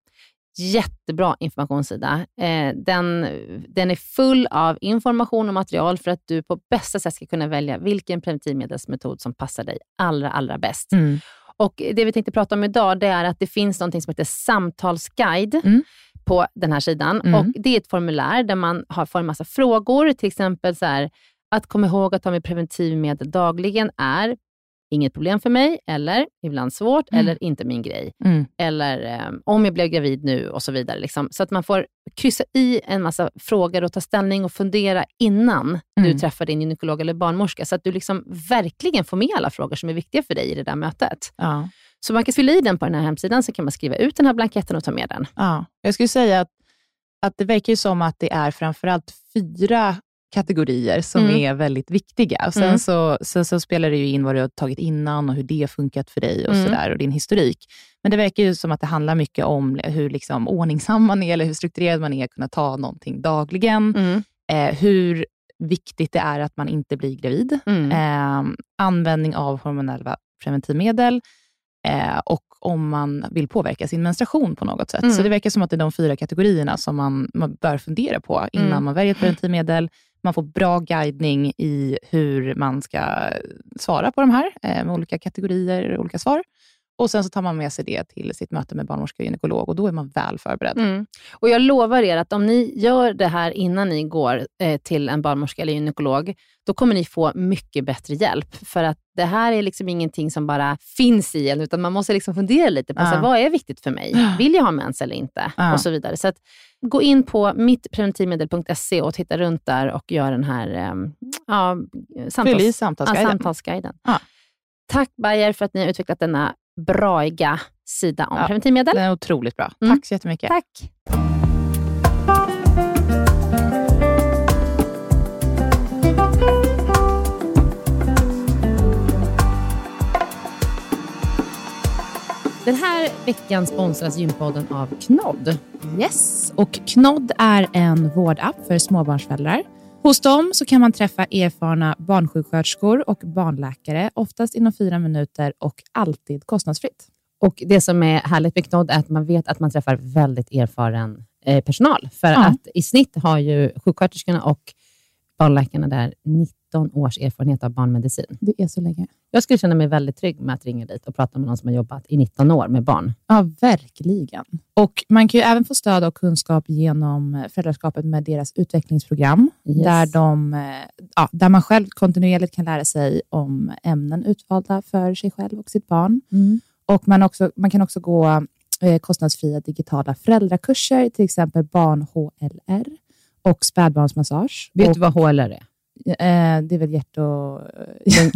Jättebra informationssida. Eh, den, den är full av information och material för att du på bästa sätt ska kunna välja vilken preventivmedelsmetod som passar dig allra, allra bäst. Mm. Och Det vi tänkte prata om idag det är att det finns något som heter samtalsguide. Mm på den här sidan. Mm. Och Det är ett formulär där man har får en massa frågor, till exempel så här, att komma ihåg att ta med preventivmedel dagligen är inget problem för mig, eller ibland svårt, mm. eller inte min grej. Mm. Eller um, om jag blev gravid nu och så vidare. Liksom. Så att man får kryssa i en massa frågor och ta ställning och fundera innan mm. du träffar din gynekolog eller barnmorska, så att du liksom verkligen får med alla frågor som är viktiga för dig i det där mötet. Ja. Så man kan fylla i den på den här hemsidan, så kan man skriva ut den här blanketten och ta med den.
Ja. Jag skulle säga att, att det verkar som att det är framförallt fyra kategorier som mm. är väldigt viktiga. Och sen, mm. så, sen så spelar det ju in vad du har tagit innan och hur det funkat för dig och, mm. så där, och din historik. Men det verkar ju som att det handlar mycket om hur liksom ordningsam man är, eller hur strukturerad man är, att kunna ta någonting dagligen. Mm. Eh, hur viktigt det är att man inte blir gravid.
Mm.
Eh, användning av hormonella preventivmedel eh, och om man vill påverka sin menstruation på något sätt.
Mm.
Så det verkar som att det är de fyra kategorierna som man, man bör fundera på innan
Mm.
man väljer ett preventivmedel. Man får bra guidning i hur man ska svara på de här, eh, med olika kategorier och olika svar. Och Sen så tar man med sig det till sitt möte med barnmorska och gynekolog och då är man väl förberedd.
Mm. Och Jag lovar er att om ni gör det här innan ni går eh, till en barnmorska eller gynekolog, då kommer ni få mycket bättre hjälp. För att det här är liksom ingenting som bara finns i en, utan man måste liksom fundera lite på
Ja.
så här, vad är viktigt för mig. Vill jag ha mens eller inte?
Ja.
Och så vidare. Så att, gå in på mittpreventivmedel.se och titta runt där och gör den här eh, ja, samtals, ja,
samtalsguiden.
samtalsguiden.
Ja.
Tack Bayer för att ni har utvecklat denna braiga sida om
Ja.
preventivmedel.
Den är otroligt bra.
Mm.
Tack så jättemycket.
Tack. Den här veckan sponsras Gympodden av Knodd.
Yes, och Knodd är en vårdapp för småbarnsföräldrar. Hos dem så kan man träffa erfarna barnsjuksköterskor och barnläkare, oftast inom fyra minuter och alltid kostnadsfritt.
Och Det som är härligt med Knodd är att man vet att man träffar väldigt erfaren eh, personal. För
Ja.
att i snitt har ju sjuksköterskorna och barnläkarna där 19 års erfarenhet av barnmedicin.
Det är så länge.
Jag skulle känna mig väldigt trygg med att ringa dit och prata med någon som har jobbat i 19 år med barn.
Ja, verkligen. Och Man kan ju även få stöd och kunskap genom föräldraskapet med deras utvecklingsprogram,
Yes.
där, de, eh, ja, där man själv kontinuerligt kan lära sig om ämnen utvalda för sig själv och sitt barn. Och man, också, man kan också gå eh, kostnadsfria digitala föräldrakurser, till exempel barn-HLR och spädbarnsmassage.
Vet
och,
du vad HLR är?
eh, det är väl hjärt och...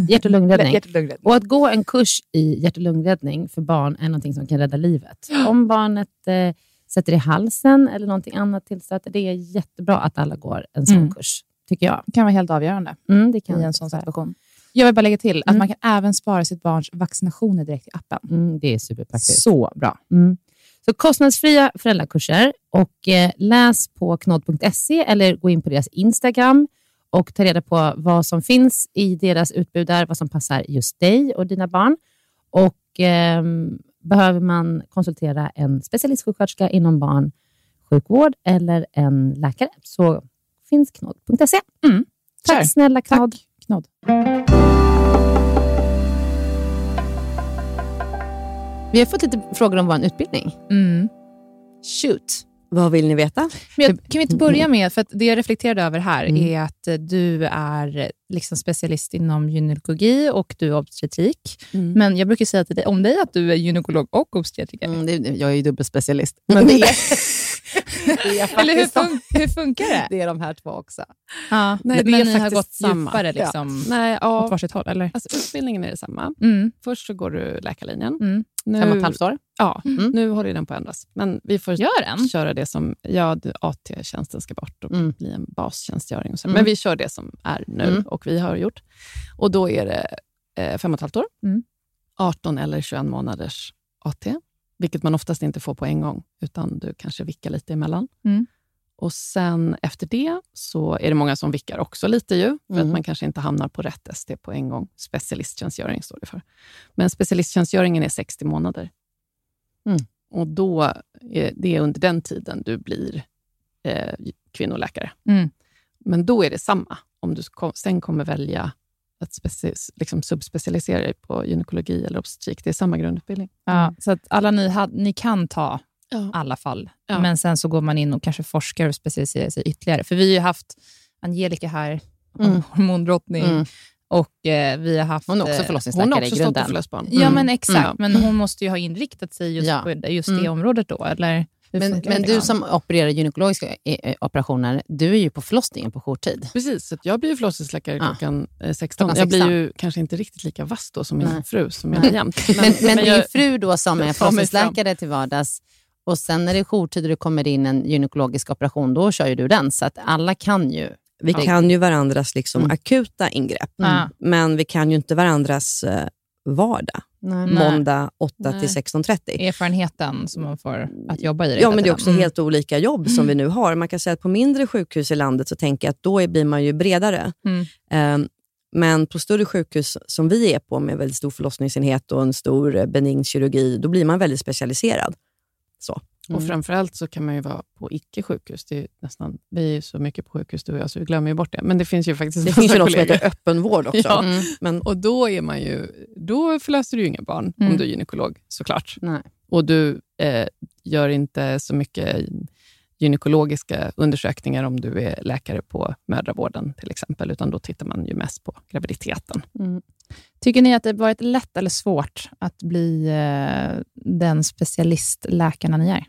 Hjärt och lungräddning.
Hjärt och lungräddning.
Och att gå en kurs i hjärt och lungräddning för barn är någonting som kan rädda livet. Om barnet eh, sätter i halsen eller någonting annat tillstöter, det är jättebra att alla går en sån
Mm.
kurs, tycker jag.
Det kan vara helt avgörande
Mm, det kan
i en sån situation. Jag vill bara lägga till att
Mm.
man kan även spara sitt barns vaccinationer direkt i appen.
Mm, det är superpraktiskt.
Så bra.
Så kostnadsfria föräldrakurser och eh, läs på knodd.se eller gå in på deras Instagram och ta reda på vad som finns i deras utbud där, vad som passar just dig och dina barn. Och ehm, Behöver man konsultera en specialistsjuksköterska inom barnsjukvård eller en läkare så finns knodd.se.
Mm.
Tack
Kör.
snälla Knodd.
Tack, Knodd.
Vi har fått lite frågor om vår utbildning.
Mm.
Shoot.
Vad vill ni veta?
Jag, kan vi inte börja med, för det jag reflekterade över här
Mm.
är att du är liksom specialist inom gynekologi och du är obstetrik. Men jag brukar säga till dig, om dig att du är gynekolog och obstetriker.
Mm, det, jag är ju dubbelspecialist.
Men det är eller hur, fun- hur funkar det?
Det är de här två också.
Ja,
Nej,
men
är
ni har gått
samma.
djupare
Ja.
liksom,
Nej,
åt
ja,
varsitt håll, eller?
alltså, utbildningen är detsamma.
Mm.
Först så går du läkarlinjen.
Mm.
Nu,
Fem och ett halvt år.
Ja,
Mm.
nu håller den på att ändras. Men vi får
Gör den?
köra det som... Ja, AT-tjänsten ska bort och
Mm.
bli en bastjänstgöring. Och så.
Mm.
Men vi kör det som är nu
Mm.
och vi har gjort. Och Då är det eh, fem och ett halvt år,
Mm.
18 eller 21 månaders AT, vilket man oftast inte får på en gång, utan du kanske vickar lite emellan.
Mm.
Och sen efter det så är det många som vickar också lite ju, för
Mm.
att man kanske inte hamnar på rätt ST på en gång. Specialisttjänstgöring står det för. Men specialisttjänstgöringen är 60 månader.
Mm.
Och då är det är under den tiden du blir eh, kvinnoläkare.
Mm.
Men då är det samma. Om du kom, sen kommer välja att speci- liksom subspecialisera dig på gynekologi eller obstetrik. Det är samma grundutbildning.
Ja, så att alla ni, had, ni kan ta
Ja.
alla fall,
Ja.
men sen så går man in och kanske forskar och specialiserar sig ytterligare. För vi har ju haft Angelica här,
Mm.
hormondrottning,
Mm.
och eh, vi har haft...
Hon är också
eh,
Hon
förlossningsläkare
har
i
också stått
grunden.
och förlöst barn.
Ja,
Mm.
men exakt.
Ja.
Men hon måste ju ha inriktat sig just på just
Mm.
det området då, eller?
Men, men du som opererar gynekologiska eh, eh, operationer, du är ju på förlossningen på jourtid.
Precis, så att jag blir ju förlossningsläkare
Ja.
klockan eh, 16.
Klockan
Jag blir
16.
ju kanske inte riktigt lika vass då som min
Nej.
fru, som jag är jämt.
Men, men, din
jag-
fru då som är förlossningsläkare till vardags och sen när det är jourtid och det kommer in en gynekologisk operation, då kör ju du den. Så att alla kan ju.
Vi
Ja.
kan ju varandras liksom
Mm.
akuta ingrepp,
Ja.
men vi kan ju inte varandras eh, vardag. Nej. Måndag 8 Nej. till 16.30.
Erfarenheten som man får att jobba i.
Ja, men det är också mm. helt olika jobb som vi nu har. Man kan säga att på mindre sjukhus i landet så tänker jag att då blir man ju bredare. Mm. Um, men på större sjukhus som vi är på, med väldigt stor förlossningsenhet och en stor benign kirurgi, då blir man väldigt specialiserad. Så.
Mm. Och Framförallt så kan man ju vara på icke-sjukhus. Det är nästan, vi är så mycket på sjukhus, du och jag, så vi glömmer ju bort det. Men det finns ju faktiskt
Det finns ju något som heter öppenvård också.
Ja. Mm. Men, och då, är man ju, då förlöser du ju inga barn mm. om du är gynekolog, såklart.
Nej.
Och du eh, gör inte så mycket gynekologiska undersökningar om du är läkare på mödravården till exempel, utan då tittar man ju mest på graviditeten. Mm.
Tycker ni att det varit lätt eller svårt att bli eh, den specialistläkarna ni är?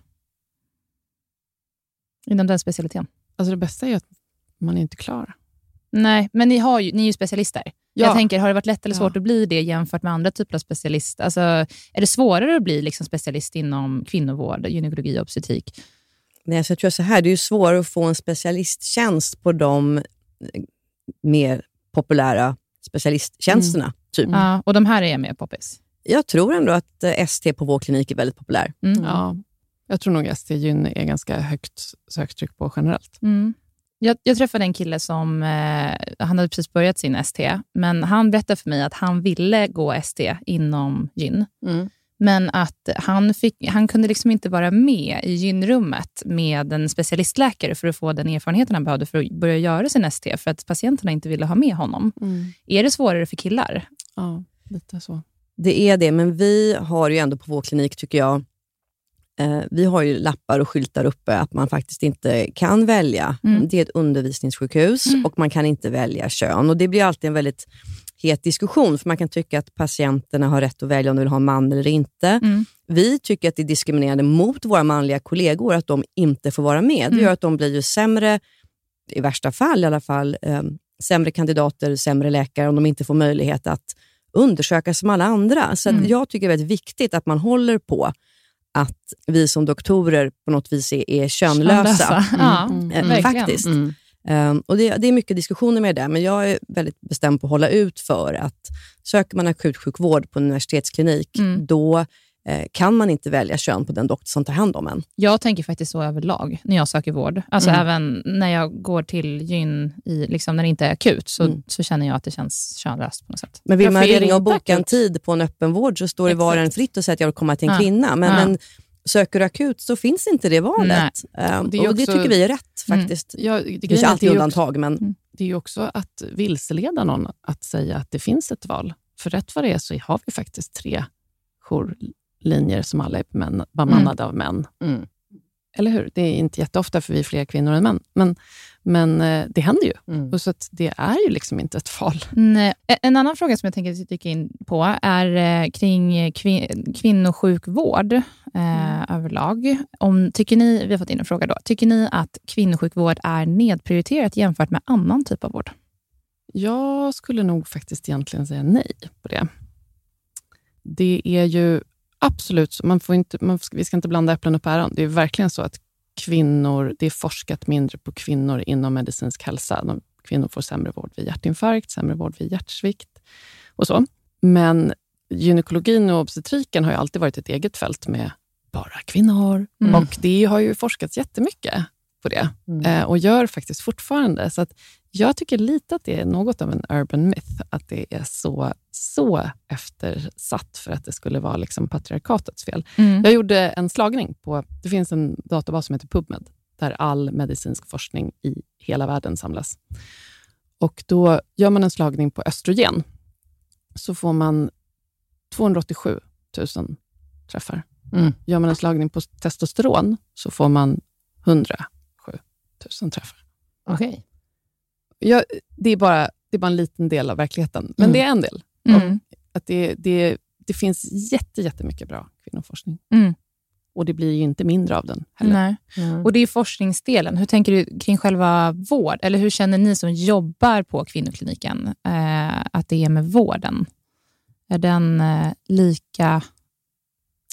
Inom den specialiteten?
Alltså det bästa är att man är inte klar.
Nej, men ni, har ju, ni är ju specialister. Ja. Jag tänker, har det varit lätt eller svårt ja. att bli det jämfört med andra typer av specialist? Alltså, är det svårare att bli liksom specialist inom kvinnovård, gynekologi och obstetrik?
Nej, så jag tror så här, det är ju svårare att få en specialisttjänst på de eh, mer populära specialisttjänsterna. Mm. Typ.
Ja, och de här är mer poppis?
Jag tror ändå att eh, ST på vår klinik är väldigt populär.
Mm. Ja, jag tror nog ST-gyn är ganska högt söktryck på generellt.
Mm. Jag, jag, träffade en kille som eh, han hade precis börjat sin ST, men han berättade för mig att han ville gå ST inom gyn. Mm. Men att han, fick, han kunde liksom inte vara med i gynrummet med en specialistläkare för att få den erfarenheten han behövde för att börja göra sin ST, för att patienterna inte ville ha med honom. Mm. Är det svårare för killar?
Ja, lite så.
Det är det, men vi har ju ändå på vår klinik, tycker jag, vi har ju lappar och skyltar uppe att man faktiskt inte kan välja. Mm. Det är ett undervisningssjukhus mm. och man kan inte välja kön. Och Det blir alltid en väldigt het diskussion, för man kan tycka att patienterna har rätt att välja om de vill ha en man eller inte. Mm. Vi tycker att det är diskriminerande mot våra manliga kollegor att de inte får vara med. Det mm. gör att de blir ju sämre, i värsta fall i alla fall, eh, sämre kandidater, sämre läkare om de inte får möjlighet att undersöka som alla andra. Så mm. jag tycker det är väldigt viktigt att man håller på att vi som doktorer på något vis är, är könlösa.
Mm. Mm.
Eh, faktiskt. Mm. Um, och det, det, är mycket diskussioner med det, men jag är väldigt bestämd på att hålla ut för att söker man akutsjukvård på en universitetsklinik, mm. då kan man inte välja kön på den doktor som tar hand om en.
Jag tänker faktiskt så överlag när jag söker vård. Alltså mm. Även när jag går till gyn, i, liksom när det inte är akut, så, mm. så känner jag att det känns könlöst på något sätt.
Men vill man ringa och boka en tid på en öppenvård så står det var och en fritt att säga att jag vill komma till en ja. kvinna. Men, ja. men söker du akut så finns inte det valet. Um, det och också, det tycker vi är rätt mm. faktiskt. Mm. Ja, det, det finns alltid undantag. Också, men... Mm.
Det är också att vilseleda någon att säga att det finns ett val. För rätt vad det är så har vi faktiskt tre jourlinjer som alla är bemannade mm. av män. Mm. Eller hur? Det är inte jätteofta, för vi är fler kvinnor än män. Men, men eh, det händer ju. Mm. Och så det är ju liksom inte ett val.
Nej. En annan fråga som jag tänker dyka in på är eh, kring kvin kvinnosjukvård eh, mm. överlag. Om, tycker ni, vi har fått in en fråga då. Tycker ni att kvinnosjukvård är nedprioriterat jämfört med annan typ av vård?
Jag skulle nog faktiskt egentligen säga nej på det. Det är ju Absolut. Man får inte, man, vi ska inte blanda äpplen och päron. Det är verkligen så att kvinnor, det är forskat mindre på kvinnor inom medicinsk hälsa. De, kvinnor får sämre vård vid hjärtinfarkt, sämre vård vid hjärtsvikt och så. Men gynekologin och obstetriken har ju alltid varit ett eget fält med bara kvinnor. Mm. Och det har ju forskats jättemycket på det mm. eh, och gör faktiskt fortfarande. Så att jag tycker lite att det är något av en urban myth, att det är så, så eftersatt för att det skulle vara liksom patriarkatets fel. Mm. Jag gjorde en slagning på, det finns en databas som heter PubMed, där all medicinsk forskning i hela världen samlas. Och Då gör man en slagning på östrogen, så får man 287 000 träffar. Mm. Gör man en slagning på testosteron, så får man 107 000 träffar.
Okay
jag, det, är bara, det är bara en liten del av verkligheten, men mm. det är en del. Mm. Att det, det, det finns jätte, jättemycket bra kvinnoforskning. Mm. Och det blir ju inte mindre av den heller.
Nej. Mm. Och Det är forskningsdelen. Hur tänker du kring själva vård? Eller hur känner ni som jobbar på kvinnokliniken eh, att det är med vården? Är den eh, lika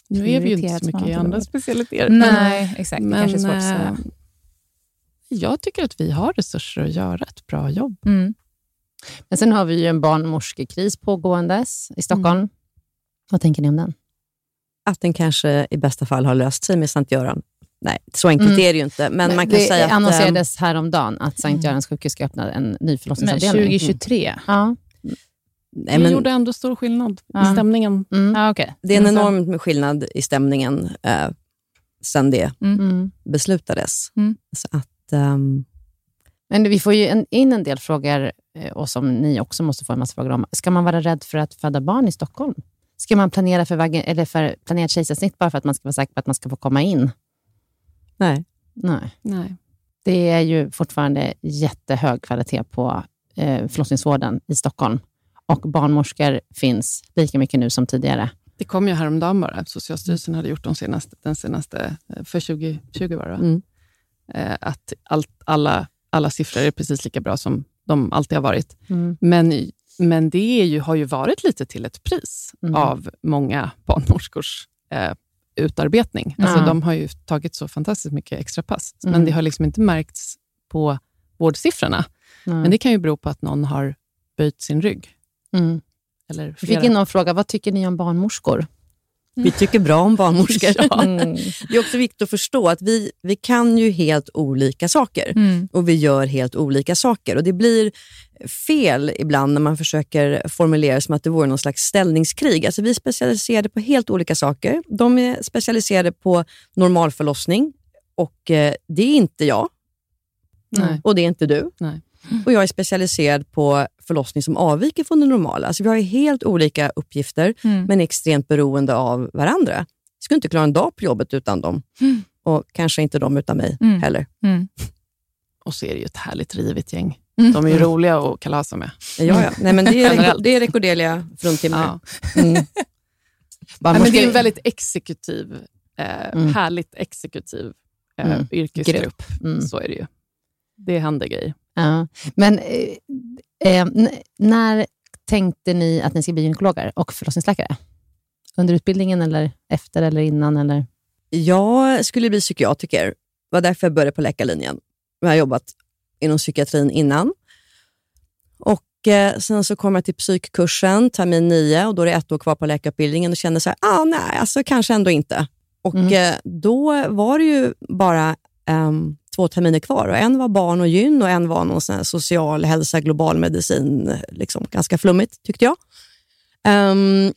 Nu är vi ju inte så mycket i andra specialiteter.
Nej, exakt. Men, det kanske är svårt att säga. Eh,
jag tycker att vi har resurser att göra ett bra jobb.
Mm. Men sen har vi ju en barnmorskekris pågåendes i Stockholm. Mm. Vad tänker ni om den?
Att den kanske i bästa fall har löst sig med Sankt Göran. Nej, så enkelt mm. är det ju inte. Men, men man kan
det
säga att,
annonserades häromdagen att Sankt Görans sjukhus ska öppna en ny förlossningsavdelning.
Men 2023? Mm.
Ja.
Nej, men, det gjorde ändå stor skillnad ja. i stämningen.
Mm. Ah, okay.
Det är en enorm skillnad i stämningen eh, sen det mm. mm. beslutades. Mm. Så att, um...
Men vi får ju en, in en del frågor, och som ni också måste få en massa frågor om. Ska man vara rädd för att föda barn i Stockholm? Ska man planera för, vagin, eller för planerat kejsarsnitt bara för att man ska vara säker på att man ska få komma in?
Nej.
Nej.
Nej.
Det är ju fortfarande jättehög kvalitet på eh, förlossningsvården i Stockholm. Och barnmorskor finns lika mycket nu som tidigare.
Det kom ju häromdagen bara. Socialstyrelsen hade gjort de senaste, den senaste, eh, för 2020 var det mm. eh, Att allt, alla, alla siffror är precis lika bra som de alltid har varit. Mm. Men, men det ju, har ju varit lite till ett pris mm. av många barnmorskors eh, utarbetning. Alltså, De har ju tagit så fantastiskt mycket extra pass, mm. men det har liksom inte märkts på vårdsiffrorna. Mm. Men det kan ju bero på att någon har böjt sin rygg.
Mm. Eller flera. fick in någon fråga, vad tycker ni om barnmorskor?
Vi tycker bra om barnmorskor. ja. mm. Det är också viktigt att förstå att vi, vi kan ju helt olika saker mm. och vi gör helt olika saker. Och Det blir fel ibland när man försöker formulera som att det vore någon slags ställningskrig. Alltså vi är specialiserade på helt olika saker. De är specialiserade på normalförlossning och eh, det är inte jag.
Nej.
Och det är inte du.
Nej.
Och jag är specialiserad på förlossning som avviker från det normala. Alltså vi har helt olika uppgifter, mm. men extremt beroende av varandra. Jag skulle inte klara en dag på jobbet utan dem. Mm. Och kanske inte de utan mig mm. heller.
Mm. Och så är det ju ett härligt rivigt gäng. Mm. De är ju roliga att kalasa med.
Ja, ja. Nej, men det, är, det är rekorderliga fruntimmer. Ja.
Mm. Men det är en väldigt exekutiv, eh, mm. härligt exekutiv eh, mm. yrkesgrupp. Mm. Så är det ju. Det händer grejer.
Ja. Men eh, när tänkte ni att ni skulle bli gynekologer och förlossningsläkare? Under utbildningen, eller efter eller innan? Eller?
Jag skulle bli psykiatriker. Det var därför jag började på läkarlinjen. Jag har jobbat inom psykiatrin innan. Och eh, Sen så kom jag till psykkursen, termin nio, och då är det ett år kvar på läkarutbildningen och kände så här, ah, nej, alltså kanske ändå inte. Och mm. eh, Då var det ju bara um, två terminer kvar. Och en var barn och gyn och en var någon sån social hälsa, global medicin. Liksom, ganska flummigt, tyckte jag. Um,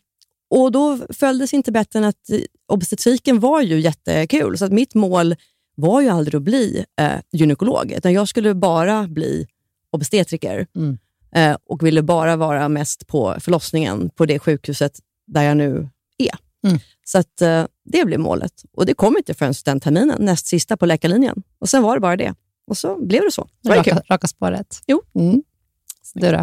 och Då följdes inte bättre än att obstetriken var ju jättekul. Så att mitt mål var ju aldrig att bli eh, gynekolog, utan jag skulle bara bli obstetriker. Mm. Eh, och ville bara vara mest på förlossningen på det sjukhuset där jag nu är. Mm. Så att, eh, det blev målet. Och det kom inte förrän den terminen, näst sista på läkarlinjen. Och Sen var det bara det. Och så blev det så. så
raka, raka spåret.
Jo.
Mm. Du då?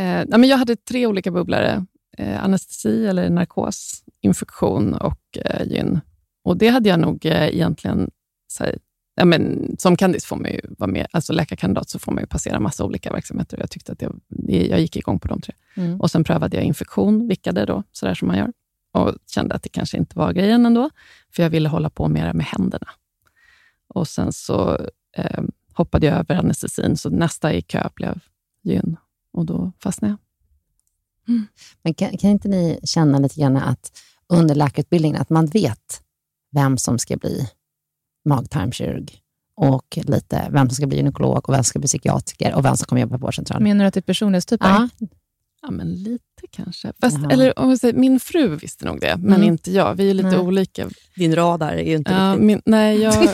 Eh, men jag hade tre olika bubblare. Eh, anestesi eller narkos, infektion och eh, gyn. Och det hade jag nog eh, egentligen... Här, ja, men, som kandis får man ju vara med, alltså läkarkandidat, så får man ju passera massa olika verksamheter. Jag tyckte att jag, jag gick igång på de tre. Mm. Och Sen prövade jag infektion, vickade då, sådär som man gör och kände att det kanske inte var grejen ändå, för jag ville hålla på mera med händerna. Och Sen så eh, hoppade jag över anestesin, så nästa i kö blev gyn och då fastnade jag.
Mm. Men kan, kan, inte ni känna lite grann att under läkarutbildningen, att man vet vem som ska bli magtarmkirurg och lite vem som ska bli gynekolog och vem som ska bli psykiatriker och vem som kommer jobba på vårdcentralen.
Menar du att det är personlighetstyper?
Ja. Ja, men lite kanske. Fast, eller om säger, Min fru visste nog det, men mm. inte jag. Vi är lite nej. olika.
Din radar är ju inte
ja, riktigt... Min, nej, jag,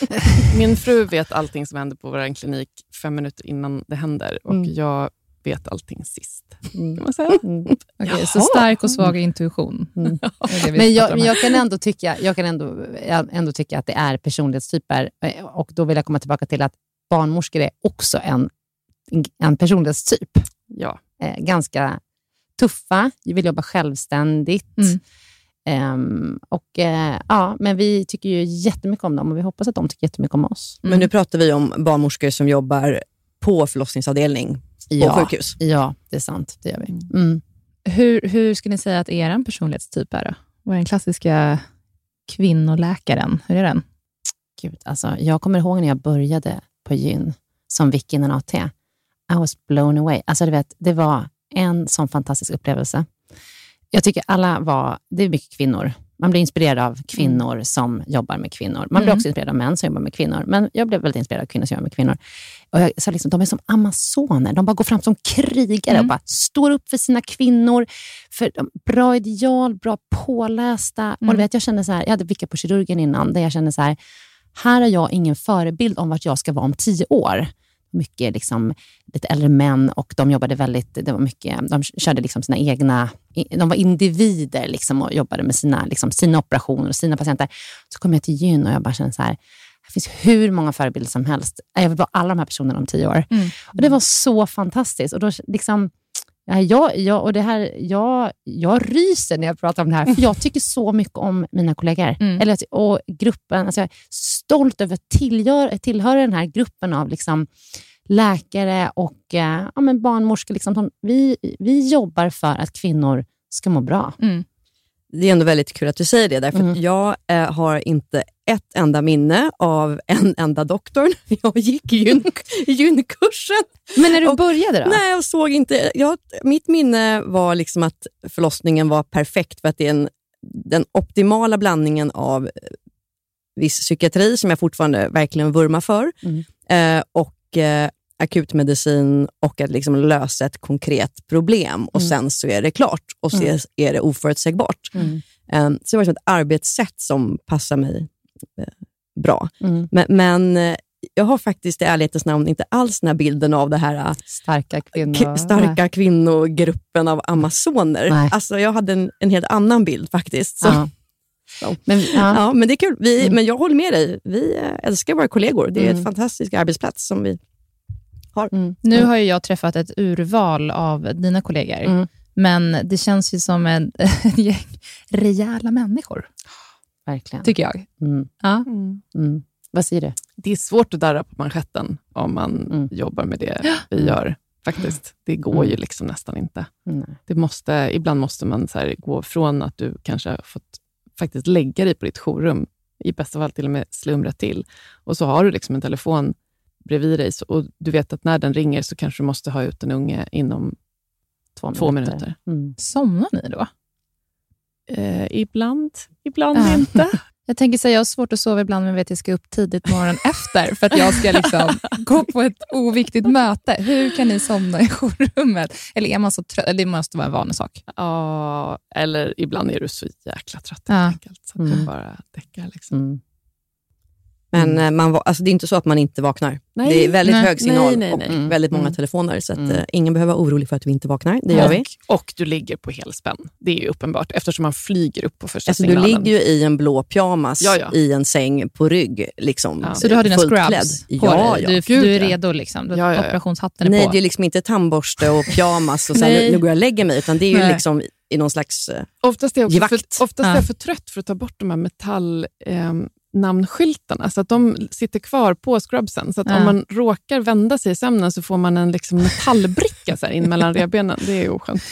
min fru vet allting som händer på vår klinik fem minuter innan det händer och mm. jag vet allting sist. Mm. Kan man säga. Mm.
Okay, så stark och svag intuition. Mm.
men jag, jag, kan ändå tycka, jag kan ändå, ändå tycka att det är personlighetstyper och då vill jag komma tillbaka till att barnmorskor är också en, en personlighetstyp.
Ja
eh, ganska tuffa, vill jobba självständigt. Mm. Um, och, uh, ja, men vi tycker ju jättemycket om dem och vi hoppas att de tycker jättemycket om oss.
Mm. Men nu pratar vi om barnmorskor som jobbar på förlossningsavdelning
ja,
på sjukhus.
Ja, det är sant. Det gör vi.
Mm. mm. Hur, hur skulle ni säga att er personlighetstyp är? Då? Vad är den klassiska kvinnoläkaren? Hur är den?
Gud, alltså, jag kommer ihåg när jag började på gyn som Vicky innan AT. I was blown away. Alltså, du vet, det var en sån fantastisk upplevelse. Jag tycker alla var, det är mycket kvinnor. Man blir inspirerad av kvinnor mm. som jobbar med kvinnor. Man blir mm. också inspirerad av män som jobbar med kvinnor. Men jag blev väldigt inspirerad av kvinnor som jobbar med kvinnor. Och jag sa liksom, de är som amazoner. De bara går fram som krigare mm. och bara står upp för sina kvinnor. För bra ideal, bra pålästa. Mm. Och vet, jag kände så här, jag hade vickat på kirurgen innan, där jag kände så här, här har jag ingen förebild om vart jag ska vara om tio år mycket liksom, lite äldre män och de jobbade väldigt, det var mycket, de körde liksom sina egna, de var individer liksom och jobbade med sina, liksom, sina operationer och sina patienter. Så kom jag till Gyn och jag bara kände så här, det finns hur många förebilder som helst. Jag vill vara alla de här personerna om tio år. Mm. Och Det var så fantastiskt. Och då liksom, jag, jag, och det här, jag, jag ryser när jag pratar om det här, för jag tycker så mycket om mina kollegor mm. Eller, och gruppen. Alltså jag är stolt över att tillhöra, tillhöra den här gruppen av liksom, läkare och eh, ja, men barnmorskor. Liksom, vi, vi jobbar för att kvinnor ska må bra.
Mm. Det är ändå väldigt kul att du säger det, därför mm. att jag eh, har inte ett enda minne av en enda doktor. Jag gick gyn, gynkursen.
Men när du och, började då?
Nej, jag såg inte. Jag, mitt minne var liksom att förlossningen var perfekt, för att det är en, den optimala blandningen av eh, viss psykiatri, som jag fortfarande verkligen vurmar för, mm. eh, och eh, akutmedicin och att liksom lösa ett konkret problem och mm. sen så är det klart och så mm. är det oförutsägbart. Mm. Um, så det var ett arbetssätt som passar mig bra. Mm. Men, men uh, jag har faktiskt i ärlighetens namn inte alls den här bilden av det här uh,
starka, kvinnor.
starka kvinnogruppen av amazoner. Nej. Alltså, jag hade en, en helt annan bild faktiskt. Så. Så. Men, ja. ja. men det är kul. Vi, mm. Men jag håller med dig. Vi älskar våra kollegor. Det är mm. en fantastisk arbetsplats som vi har. Mm.
Nu har jag träffat ett urval av dina kollegor, mm. men det känns ju som en, ett gäng rejäla människor.
Verkligen.
Tycker jag.
Mm.
Ja.
Mm. Vad säger du?
Det är svårt att darra på manschetten om man jobbar med det vi gör. Faktiskt. Det går ju liksom nästan inte. Det måste, ibland måste man så gå från att du kanske har fått faktiskt lägga dig på ditt jourrum, i bästa fall till och med slumra till, och så har du liksom en telefon bredvid dig och du vet att när den ringer så kanske du måste ha ut en unge inom två, två minuter. minuter.
Mm. Somnar ni då?
Eh, ibland, ibland äh. inte.
Jag tänker säga, jag har svårt att sova ibland, men vet att jag ska upp tidigt morgonen efter för att jag ska liksom gå på ett oviktigt möte. Hur kan ni somna i jourrummet? Eller är man så trött? Det måste vara en vanlig sak.
Ja, eller ibland är du så jäkla trött helt ja. enkelt, så att mm. du bara däckar. Liksom. Mm.
Men mm. Eh, man, alltså det är inte så att man inte vaknar. Nej, det är väldigt nej, hög signal nej, och mm. väldigt många mm. telefoner, så att, mm. uh, ingen behöver vara orolig för att vi inte vaknar. Det gör
och,
vi.
Och du ligger på helspänn. Det är ju uppenbart, eftersom man flyger upp på första
alltså,
signalen.
Du ligger ju i en blå pyjamas ja, ja. i en säng på rygg. Liksom,
ja. Så du har dina scrubs på ja, dig? Du, Gud, du, är redo? Liksom. Du ja, ja, operationshatten är
Nej,
på?
det är liksom inte tandborste och pyjamas och sen nu, nu går jag och lägger mig, utan det är ju liksom i någon slags
Oftast är jag, för, oftast är jag för trött för att ta bort de här metall... Um, namnskyltarna, så att de sitter kvar på scrubsen. Så att ja. om man råkar vända sig i sömnen så får man en liksom metallbricka så in mellan revbenen. Det är oskönt.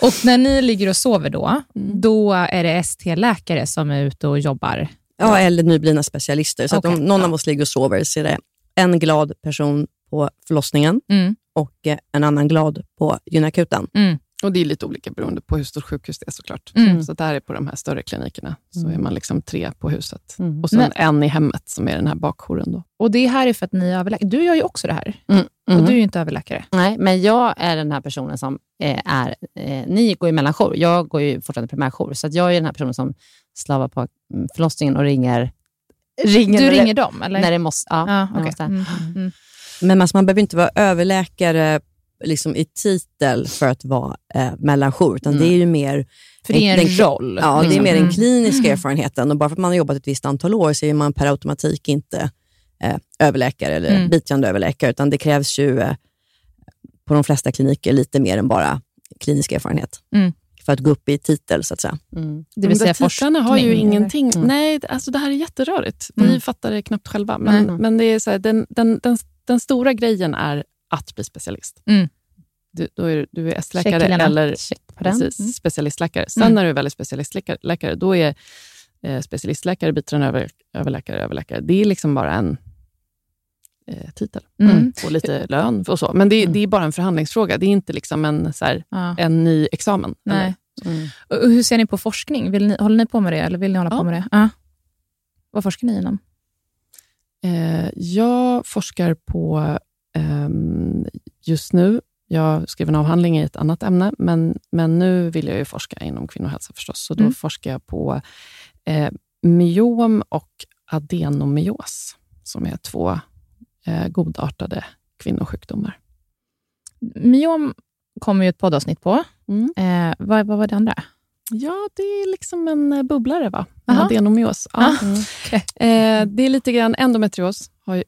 Och när ni ligger och sover då, mm. då är det ST-läkare som är ute och jobbar?
Ja, eller nyblivna specialister. Så okay. att om någon ja. av oss ligger och sover så är det en glad person på förlossningen mm. och en annan glad på gynakuten. Mm.
Och Det är lite olika beroende på hur stort sjukhus det är såklart. Mm. Så där är på de här större klinikerna så mm. är man liksom tre på huset. Mm. Och sen Men, en i hemmet som är den här bakjouren. Då.
Och det här är för att ni är överläkare. Du gör ju också det här. Mm. Och mm. du är ju inte överläkare.
Nej, men jag är den här personen som eh, är... Eh, ni går ju mellanjour. Jag går ju fortfarande primärjour. Så jag är den här personen som slavar på mm, förlossningen och ringer...
ringer du ringer dem? Eller?
När det måste. Ja,
ah, okay. måste.
Men alltså, man behöver inte vara överläkare liksom i titel för att vara eh, mellanjour, utan mm. det är ju mer...
För det är en den, roll.
Ja, liksom. det är mer den mm. kliniska mm. erfarenheten. Och bara för att man har jobbat ett visst antal år så är man per automatik inte eh, överläkare eller mm. biträdande överläkare, utan det krävs ju eh, på de flesta kliniker lite mer än bara klinisk erfarenhet. Mm för att gå upp i titel, så att säga.
Mm. Det vill säga forskarna har ju ingenting... Mm. Nej, alltså det här är jätterörigt. Vi mm. fattar det knappt själva. Men, men det är så här, den, den, den, den, stora grejen är att bli specialist. Mm. Du, då är, du är S-läkare eller precis, mm. specialistläkare. Sen mm. när du är väldigt specialistläkare, då är eh, specialistläkare, biträdande över, överläkare, överläkare. Det är liksom bara en eh, titel mm. och lite lön och så. Men det, mm. det, är bara en förhandlingsfråga. Det är inte liksom en, så här, ja. en ny examen.
Nej. Mm. hur ser ni på forskning? Vill ni, håller ni på med det, eller vill ni hålla ja. på med det? Ah. Vad forskar ni inom?
Eh, jag forskar på, just nu, jag skrev en avhandling i ett annat ämne, men, men nu vill jag ju forska inom kvinnohälsa förstås. Så då mm. forskar jag på eh, myom och adenomyos, som är två eh, godartade kvinnosjukdomar.
Myom kommer ju ett poddavsnitt på. Mm. Eh, vad, vad var det andra?
Ja, det är liksom en eh, bubblare, va? adenomyos. Ja. Mm. Okay. Eh, det är lite grann endometrios, har,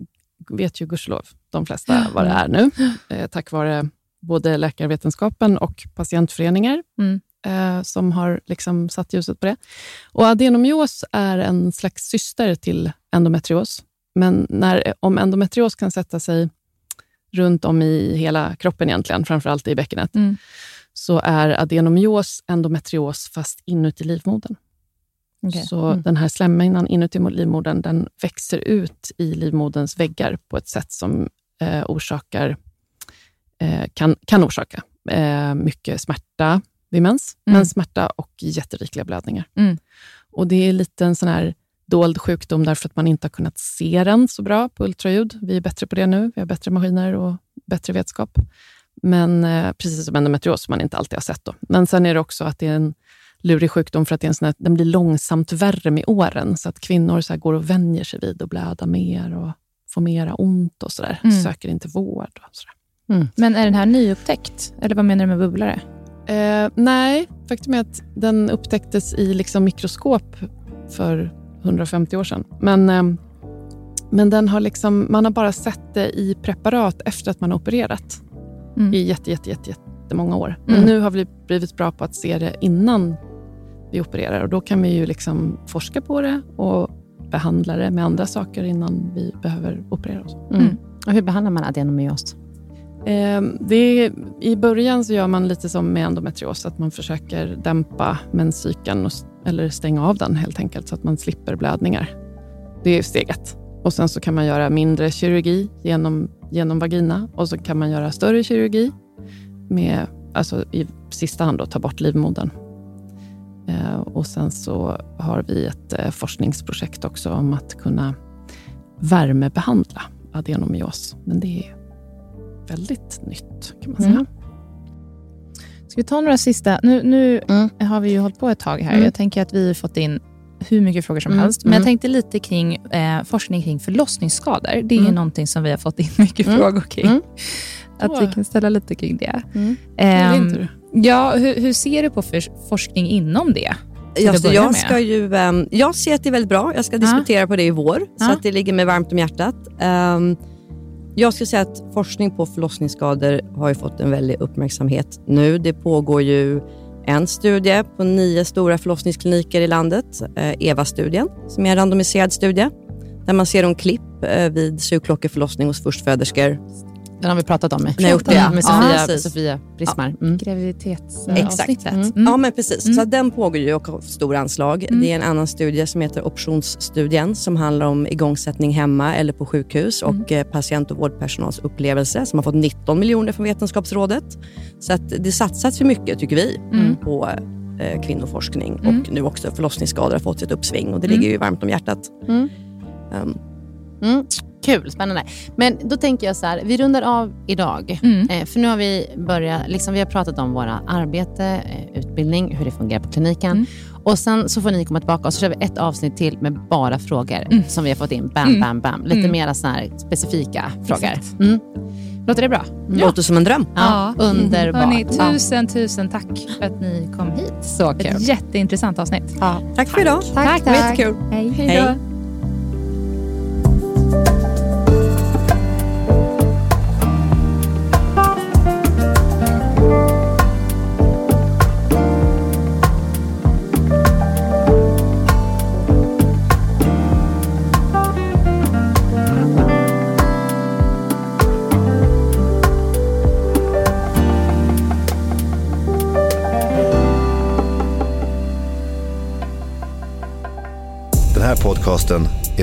vet ju gudskelov de flesta vad det är nu, eh, tack vare både läkarvetenskapen och patientföreningar mm. eh, som har liksom satt ljuset på det. Och Adenomyos är en slags syster till endometrios. Men när, om endometrios kan sätta sig runt om i hela kroppen egentligen, framförallt i bäckenet, mm. så är adenomyos endometrios fast inuti livmodern. Okay. Så mm. den här slemhinnan inuti livmodern den växer ut i livmoderns väggar på ett sätt som eh, orsakar, eh, kan, kan orsaka eh, mycket smärta vid mens, mm. menssmärta och jätterikliga blödningar. Mm. Och Det är lite en sån här dold sjukdom därför att man inte har kunnat se den så bra på ultraljud. Vi är bättre på det nu. Vi har bättre maskiner och bättre vetskap. Men eh, precis som endometrios, som man inte alltid har sett. Då. Men sen är det också att det är en lurig sjukdom för att det är en sån här, den blir långsamt värre med åren. Så att kvinnor så går och vänjer sig vid att blöda mer och får mera ont och sådär. Mm. Söker inte vård. Och sådär.
Mm. Men är den här nyupptäckt? Eller vad menar du med bubblare?
Eh, nej, faktum är att den upptäcktes i liksom mikroskop för 150 år sedan. Men, eh, men den har liksom, man har bara sett det i preparat efter att man har opererat mm. i jätte, jätte, jätte, jättemånga år. Men mm. nu har vi blivit bra på att se det innan vi opererar och då kan vi ju liksom forska på det och behandla det med andra saker innan vi behöver operera oss.
Mm. mm. Och hur behandlar man adenomyos?
Eh, det är, I början så gör man lite som med endometrios, att man försöker dämpa menscykeln eller stänga av den helt enkelt, så att man slipper blödningar. Det är steget. Och Sen så kan man göra mindre kirurgi genom, genom vagina och så kan man göra större kirurgi med, alltså i sista hand då, ta bort livmodern. Eh, och Sen så har vi ett eh, forskningsprojekt också om att kunna värmebehandla adenomyos. Men det är väldigt nytt, kan man säga. Mm.
Ska vi ta några sista? Nu, nu mm. har vi ju hållit på ett tag här. Mm. Jag tänker att vi har fått in hur mycket frågor som mm. helst. Men jag mm. tänkte lite kring eh, forskning kring förlossningsskador. Det är mm. någonting som vi har fått in mycket mm. frågor kring. Mm. Att vi kan ställa lite kring det. Mm. Um, ja, hur, hur, ser du på forskning inom det?
Jag, jag, ska ju, um, jag ser att det är väldigt bra. Jag ska disputera på det i vår, så att det ligger mig varmt om hjärtat. Um, jag skulle säga att forskning på förlossningsskador har ju fått en väldig uppmärksamhet nu. Det pågår ju en studie på nio stora förlossningskliniker i landet, eh, EVA-studien, som är en randomiserad studie, där man ser om klipp eh, vid sugklockeförlossning hos förstföderskor
den har vi pratat om med,
ja,
med Sofia, ja, Sofia Prismar.
Mm. Graviditetsavsnittet. Mm.
Mm. Ja, men precis. Mm. Så den pågår ju och har stora anslag. Mm. Det är en annan studie som heter optionsstudien som handlar om igångsättning hemma eller på sjukhus och mm. eh, patient och vårdpersonals upplevelse som har fått 19 miljoner från Vetenskapsrådet. Så att det satsas för mycket, tycker vi, på eh, kvinnoforskning och nu också förlossningsskador har fått sitt uppsving och det ligger ju varmt om hjärtat. Um,
Kul, spännande. Men då tänker jag så här, vi rundar av idag. Mm. Eh, för nu har vi börjat, liksom, vi har pratat om våra arbete, eh, utbildning, hur det fungerar på kliniken. Mm. Och Sen så får ni komma tillbaka och så kör vi ett avsnitt till med bara frågor mm. som vi har fått in. Bam, mm. bam, bam. Lite mm. mera såna specifika frågor. Mm. Låter det bra?
Ja. Låter som en dröm.
Ja, ja. underbart.
Hörrni, tusen, tusen tack för att ni kom hit.
Så kul.
Ett jätteintressant avsnitt.
Ja. Tack för idag.
Tack, tack.
tack. Jättekul.
Hej. Hej.